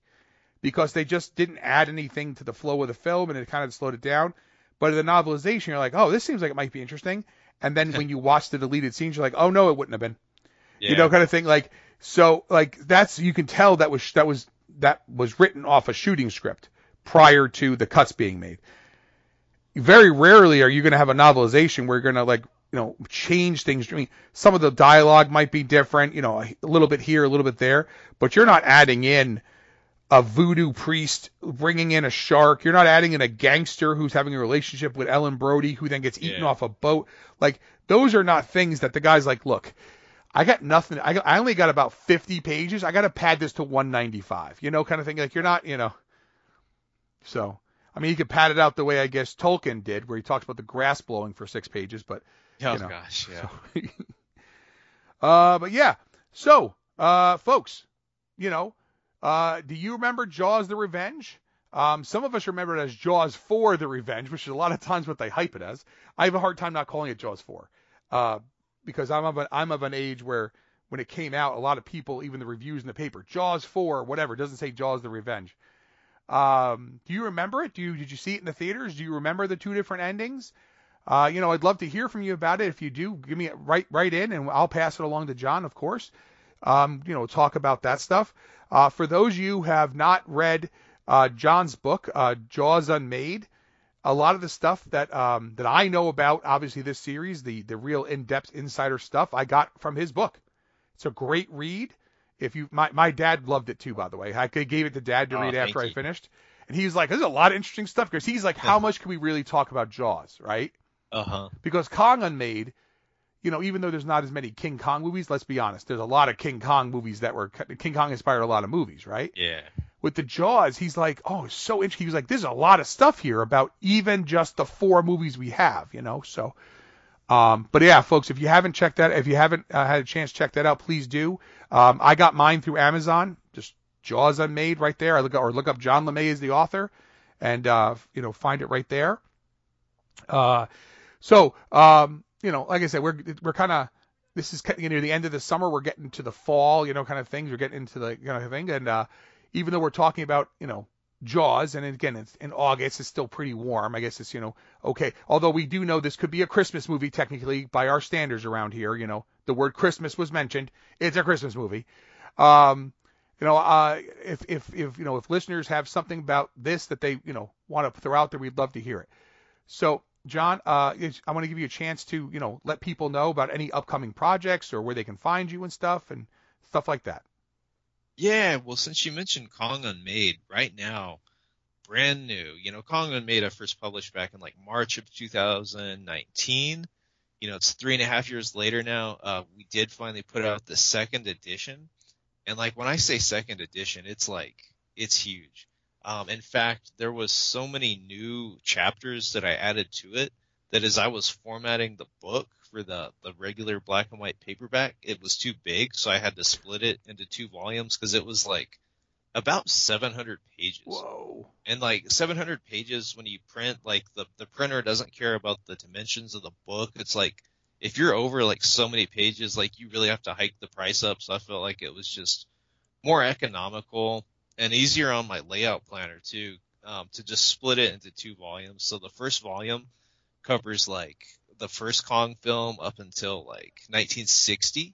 because they just didn't add anything to the flow of the film and it kind of slowed it down. But in the novelization, you're like, oh, this seems like it might be interesting. And then when you watch the deleted scenes, you're like, oh no, it wouldn't have been. yeah. You know, kind of thing. Like so, like that's you can tell that was that was that was written off a shooting script prior to the cuts being made. Very rarely are you going to have a novelization where you're going to like you know change things. I mean, some of the dialogue might be different, you know, a little bit here, a little bit there, but you're not adding in a voodoo priest bringing in a shark. You're not adding in a gangster who's having a relationship with Ellen Brody who then gets eaten Yeah. off a boat. Like those are not things that the guy's like, look, I got nothing. I, got, I only got about 50 pages. I got to pad this to 195. You know, kind of thing. Like you're not, you know. So, I mean, you could pad it out the way I guess Tolkien did, where he talks about the grass blowing for six pages. But oh you know, gosh, yeah. so- uh, but yeah. So, uh, folks, you know, uh, do you remember Jaws: The Revenge? Um, some of us remember it as Jaws 4: The Revenge, which is a lot of times what they hype it as. I have a hard time not calling it Jaws 4, uh, because I'm of an I'm of an age where when it came out, a lot of people, even the reviews in the paper, Jaws 4, whatever, doesn't say Jaws: The Revenge. Um, do you remember it? Do you did you see it in the theaters? Do you remember the two different endings? Uh, you know, I'd love to hear from you about it. If you do, give me a right right in, and I'll pass it along to John, of course. Um, you know, talk about that stuff. Uh, for those of you who have not read uh, John's book, uh, Jaws Unmade, a lot of the stuff that um, that I know about, obviously this series, the the real in-depth insider stuff, I got from his book. It's a great read. If you, my my dad loved it too, by the way. I gave it to dad to Oh, read after I finished, and he was like, "There's a lot of interesting stuff." Because he's like, "How much can we really talk about Jaws?" Right? Uh huh. because Kong Unmade, you know, even though there's not as many King Kong movies, let's be honest, there's a lot of King Kong movies that were King Kong inspired a lot of movies, right? Yeah. With the Jaws, he's like, oh, it's so interesting. He was like, there's a lot of stuff here about even just the four movies we have, you know. So, um, but yeah, folks, if you haven't checked that, if you haven't uh, had a chance to check that out, please do. Um, I got mine through Amazon, just Jaws Unmade right there. I look or look up John LeMay as the author, and uh, you know, find it right there. Uh, so, um, you know, like I said, we're we're kind of this is you know the end of the summer. We're getting to the fall, you know, kind of things. We're getting into the kind of thing, and uh, even though we're talking about you know Jaws, and again, it's in August, it's still pretty warm. I guess it's you know okay. Although we do know this could be a Christmas movie technically by our standards around here. You know, the word Christmas was mentioned. It's a Christmas movie. Um, you know, uh, if if if you know if listeners have something about this that they you know want to throw out there, we'd love to hear it. So, John, uh, I want to give you a chance to you know let people know about any upcoming projects or where they can find you and stuff and stuff like that. Yeah, well, since you mentioned Kong Unmade, right now, brand new. You know, Kong Unmade I first published back in like March of 2019. You know, it's three and a half years later now. Uh, we did finally put out the second edition and like when I say second edition, it's like it's huge. Um, in fact, there was so many new chapters that I added to it that as I was formatting the book for the the regular black and white paperback, it was too big, so I had to split it into two volumes because it was like about 700 pages. Whoa. And like 700 pages when you print, like the the printer doesn't care about the dimensions of the book. It's like if you're over like so many pages, like you really have to hike the price up. So I felt like it was just more economical and easier on my layout planner too, um, to just split it into two volumes. So the first volume covers like the first Kong film up until like 1960.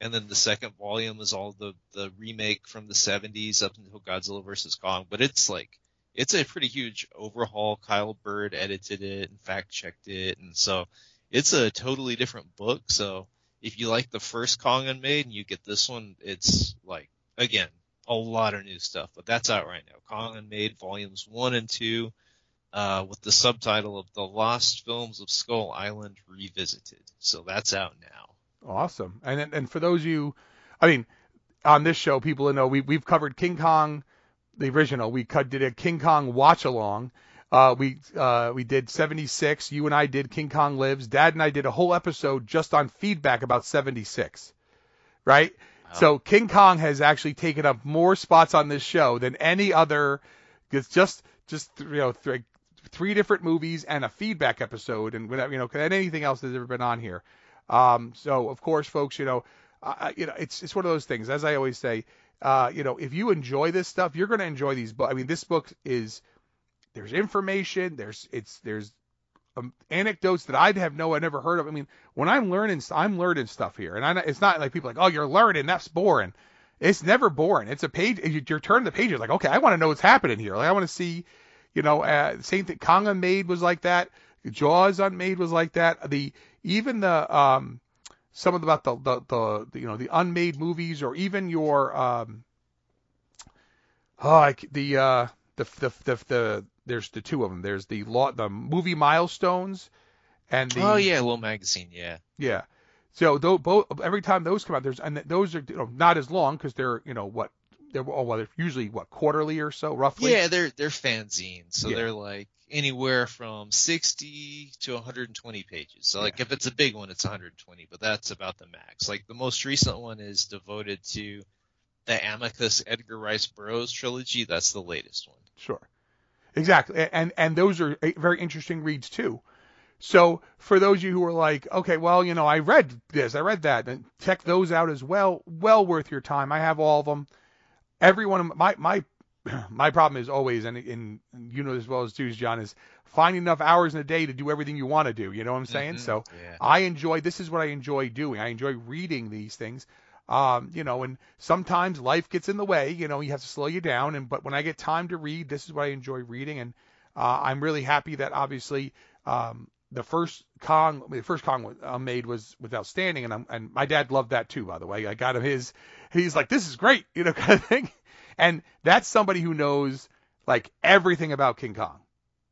And then the second volume is all the, the remake from the 70s up until Godzilla vs. Kong. But it's like, it's a pretty huge overhaul. Kyle Bird edited it and fact checked it. And so it's a totally different book. So if you like the first Kong Unmade and you get this one, it's like again a lot of new stuff. But that's out right now. Kong Unmade volumes one and two, uh, with the subtitle of The Lost Films of Skull Island Revisited. So that's out now. Awesome. And and for those of you, I mean, on this show, people know we we've covered King Kong, the original. We did a King Kong watch along uh, we uh, we did 76. You and I did King Kong Lives. Dad and I did a whole episode just on feedback about 76. Right? So King Kong has actually taken up more spots on this show than any other. It's just just you know three, three different movies and a feedback episode and whatever you know than anything else that's ever been on here. Um, so of course, folks, you know, uh, you know, it's it's one of those things. As I always say, uh, you know, if you enjoy this stuff, you're going to enjoy these books. I mean, this book is there's information, there's it's there's um, anecdotes that I'd have no, I never heard of. I mean, when I'm learning, I'm learning stuff here, and I, it's not like people like, oh, you're learning, that's boring. It's never boring. It's a page. You're turning the pages like, okay, I want to know what's happening here. Like, I want to see, you know, uh, same thing. Kong Unmade was like that. Jaws Unmade was like that. The even the um, some of the, about the, the the, the you know the unmade movies or even your um, oh, the uh, the the the, the there's the two of them. There's the law, the movie milestones, and the oh yeah, little magazine, yeah, yeah. So though, both every time those come out, there's and those are you know, not as long because they're you know what they're oh well they're usually what quarterly or so roughly. Yeah, they're they're fanzines, so Yeah. they're like anywhere from 60 to 120 pages. So like if it's a big one, it's 120, but that's about the max. Like the most recent one is devoted to the Amicus Edgar Rice Burroughs trilogy. That's the latest one. Sure. Exactly. And and those are uh, very interesting reads too. So for those of you who are like, okay, well, you know, I read this, I read that, and check those out as well. Well worth your time. I have all of them. Every one of 'em- my my my problem is always, and, and you know as well as too, John, is finding enough hours in a day to do everything you want to do. You know what I'm saying? Mhm. So Yeah. I enjoy. This is what I enjoy doing. I enjoy reading these things. Um, you know, and sometimes life gets in the way. You know, you have to slow you down. And but when I get time to read, this is what I enjoy reading. And uh, I'm really happy that obviously um, the first Kong, the first Kong uh, made was was outstanding. And I'm, and my dad loved that too. By the way, I got him his. He's like, this is great. You know, kind of thing. And that's somebody who knows like everything about King Kong.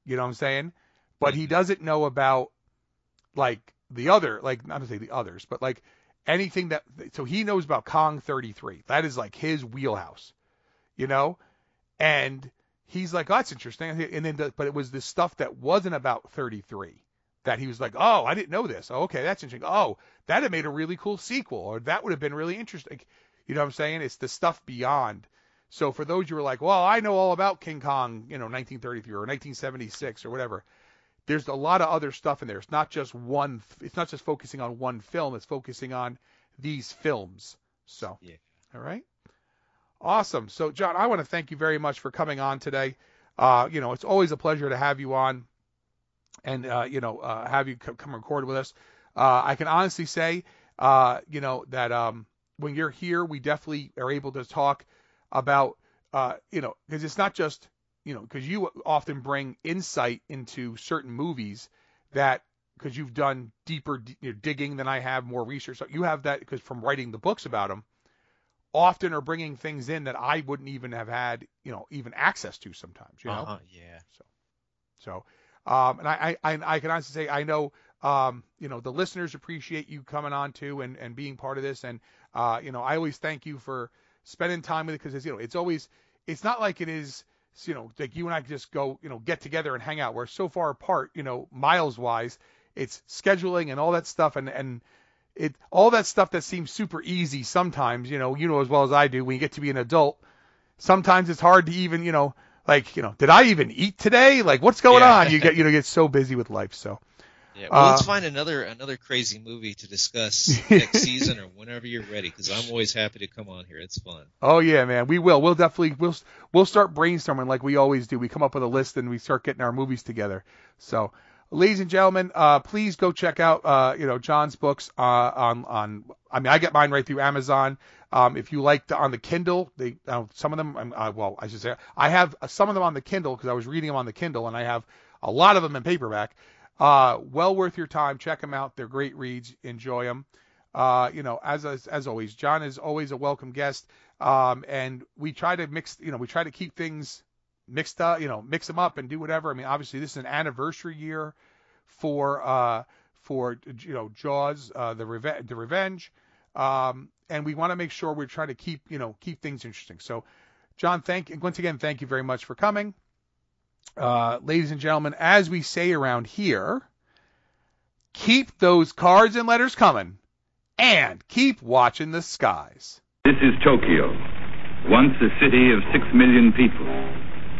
You know what I'm saying? But he doesn't know about like the other, like not to say the others, but like anything that so he knows about Kong 33. That is like his wheelhouse, you know? And he's like, oh, that's interesting. And then, the, but it was this stuff that wasn't about 33 that he was like, oh, I didn't know this. Oh, okay, that's interesting. Oh, that had made a really cool sequel, or that would have been really interesting. You know what I'm saying? It's the stuff beyond. So for those who are like, well, I know all about King Kong, you know, 1933 or 1976 or whatever, there's a lot of other stuff in there. It's not just one. It's not just focusing on one film. It's focusing on these films. So, Yeah. all right, awesome. So, John, I want to thank you very much for coming on today. Uh, you know, it's always a pleasure to have you on, and uh, you know, uh, have you come record with us. Uh, I can honestly say, uh, you know, that um, when you're here, we definitely are able to talk about, uh, you know, because it's not just, you know, because you often bring insight into certain movies that because you've done deeper d- you know, digging than I have, more research. So you have that because from writing the books about them, often are bringing things in that I wouldn't even have had, you know, even access to sometimes. You know, Uh-huh, yeah. so, um, and I, I, I can honestly say I know, um, you know, the listeners appreciate you coming on too and, and being part of this. And, uh, you know, I always thank you for spending time with it because you know, it's always, it's not like it is, you know, like you and I just go, you know, get together and hang out. We're so far apart, you know, miles wise. It's scheduling and all that stuff. And, and, it all that stuff that seems super easy sometimes, you know, you know as well as I do when you get to be an adult. Sometimes it's hard to even, you know, like, you know, did I even eat today? Like what's going Yeah. on? You get you know, get so busy with life. So Yeah, well, let's Uh, find another another crazy movie to discuss next season or whenever you're ready, because I'm always happy to come on here. It's fun. Oh yeah, man. We will. We'll definitely we'll we'll start brainstorming like we always do. We come up with a list and we start getting our movies together. So, ladies and gentlemen, uh, please go check out uh, you know John's books uh, on on. I mean, I get mine right through Amazon. Um, if you like on the Kindle, they some of them. Uh, well, I should say I have some of them on the Kindle because I was reading them on the Kindle, and I have a lot of them in paperback. Uh, well worth your time. Check them out. They're great reads. Enjoy them. Uh, you know, as, as as always, John is always a welcome guest. Um, and we try to mix, you know, we try to keep things mixed up, you know, mix them up and do whatever. I mean, obviously this is an anniversary year for uh for you know Jaws, uh, the reve- the Revenge, um, and we want to make sure we're trying to keep you know keep things interesting. So, John, thank once again, thank you very much for coming. Uh, ladies and gentlemen, as we say around here, keep those cards and letters coming, and keep watching the skies. This is Tokyo, once a city of six million people.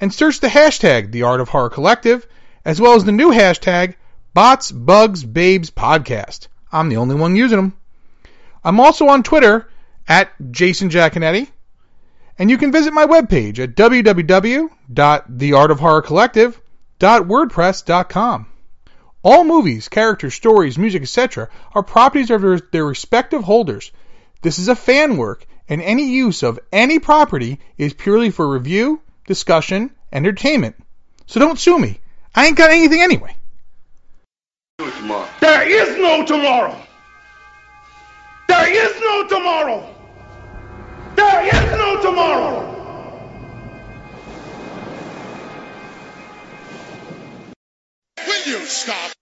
and search the hashtag The Art of Horror Collective, as well as the new hashtag Bots, Bugs, Babes Podcast. I'm the only one using them. I'm also on Twitter at Jason Giaconetti, and you can visit my webpage at www.theartofhorrorcollective.wordpress.com. All movies, characters, stories, music, etc. are properties of their, their respective holders. This is a fan work, and any use of any property is purely for review, discussion, entertainment. So don't sue me. I ain't got anything anyway. There is no tomorrow. There is no tomorrow. There is no tomorrow. Will you stop?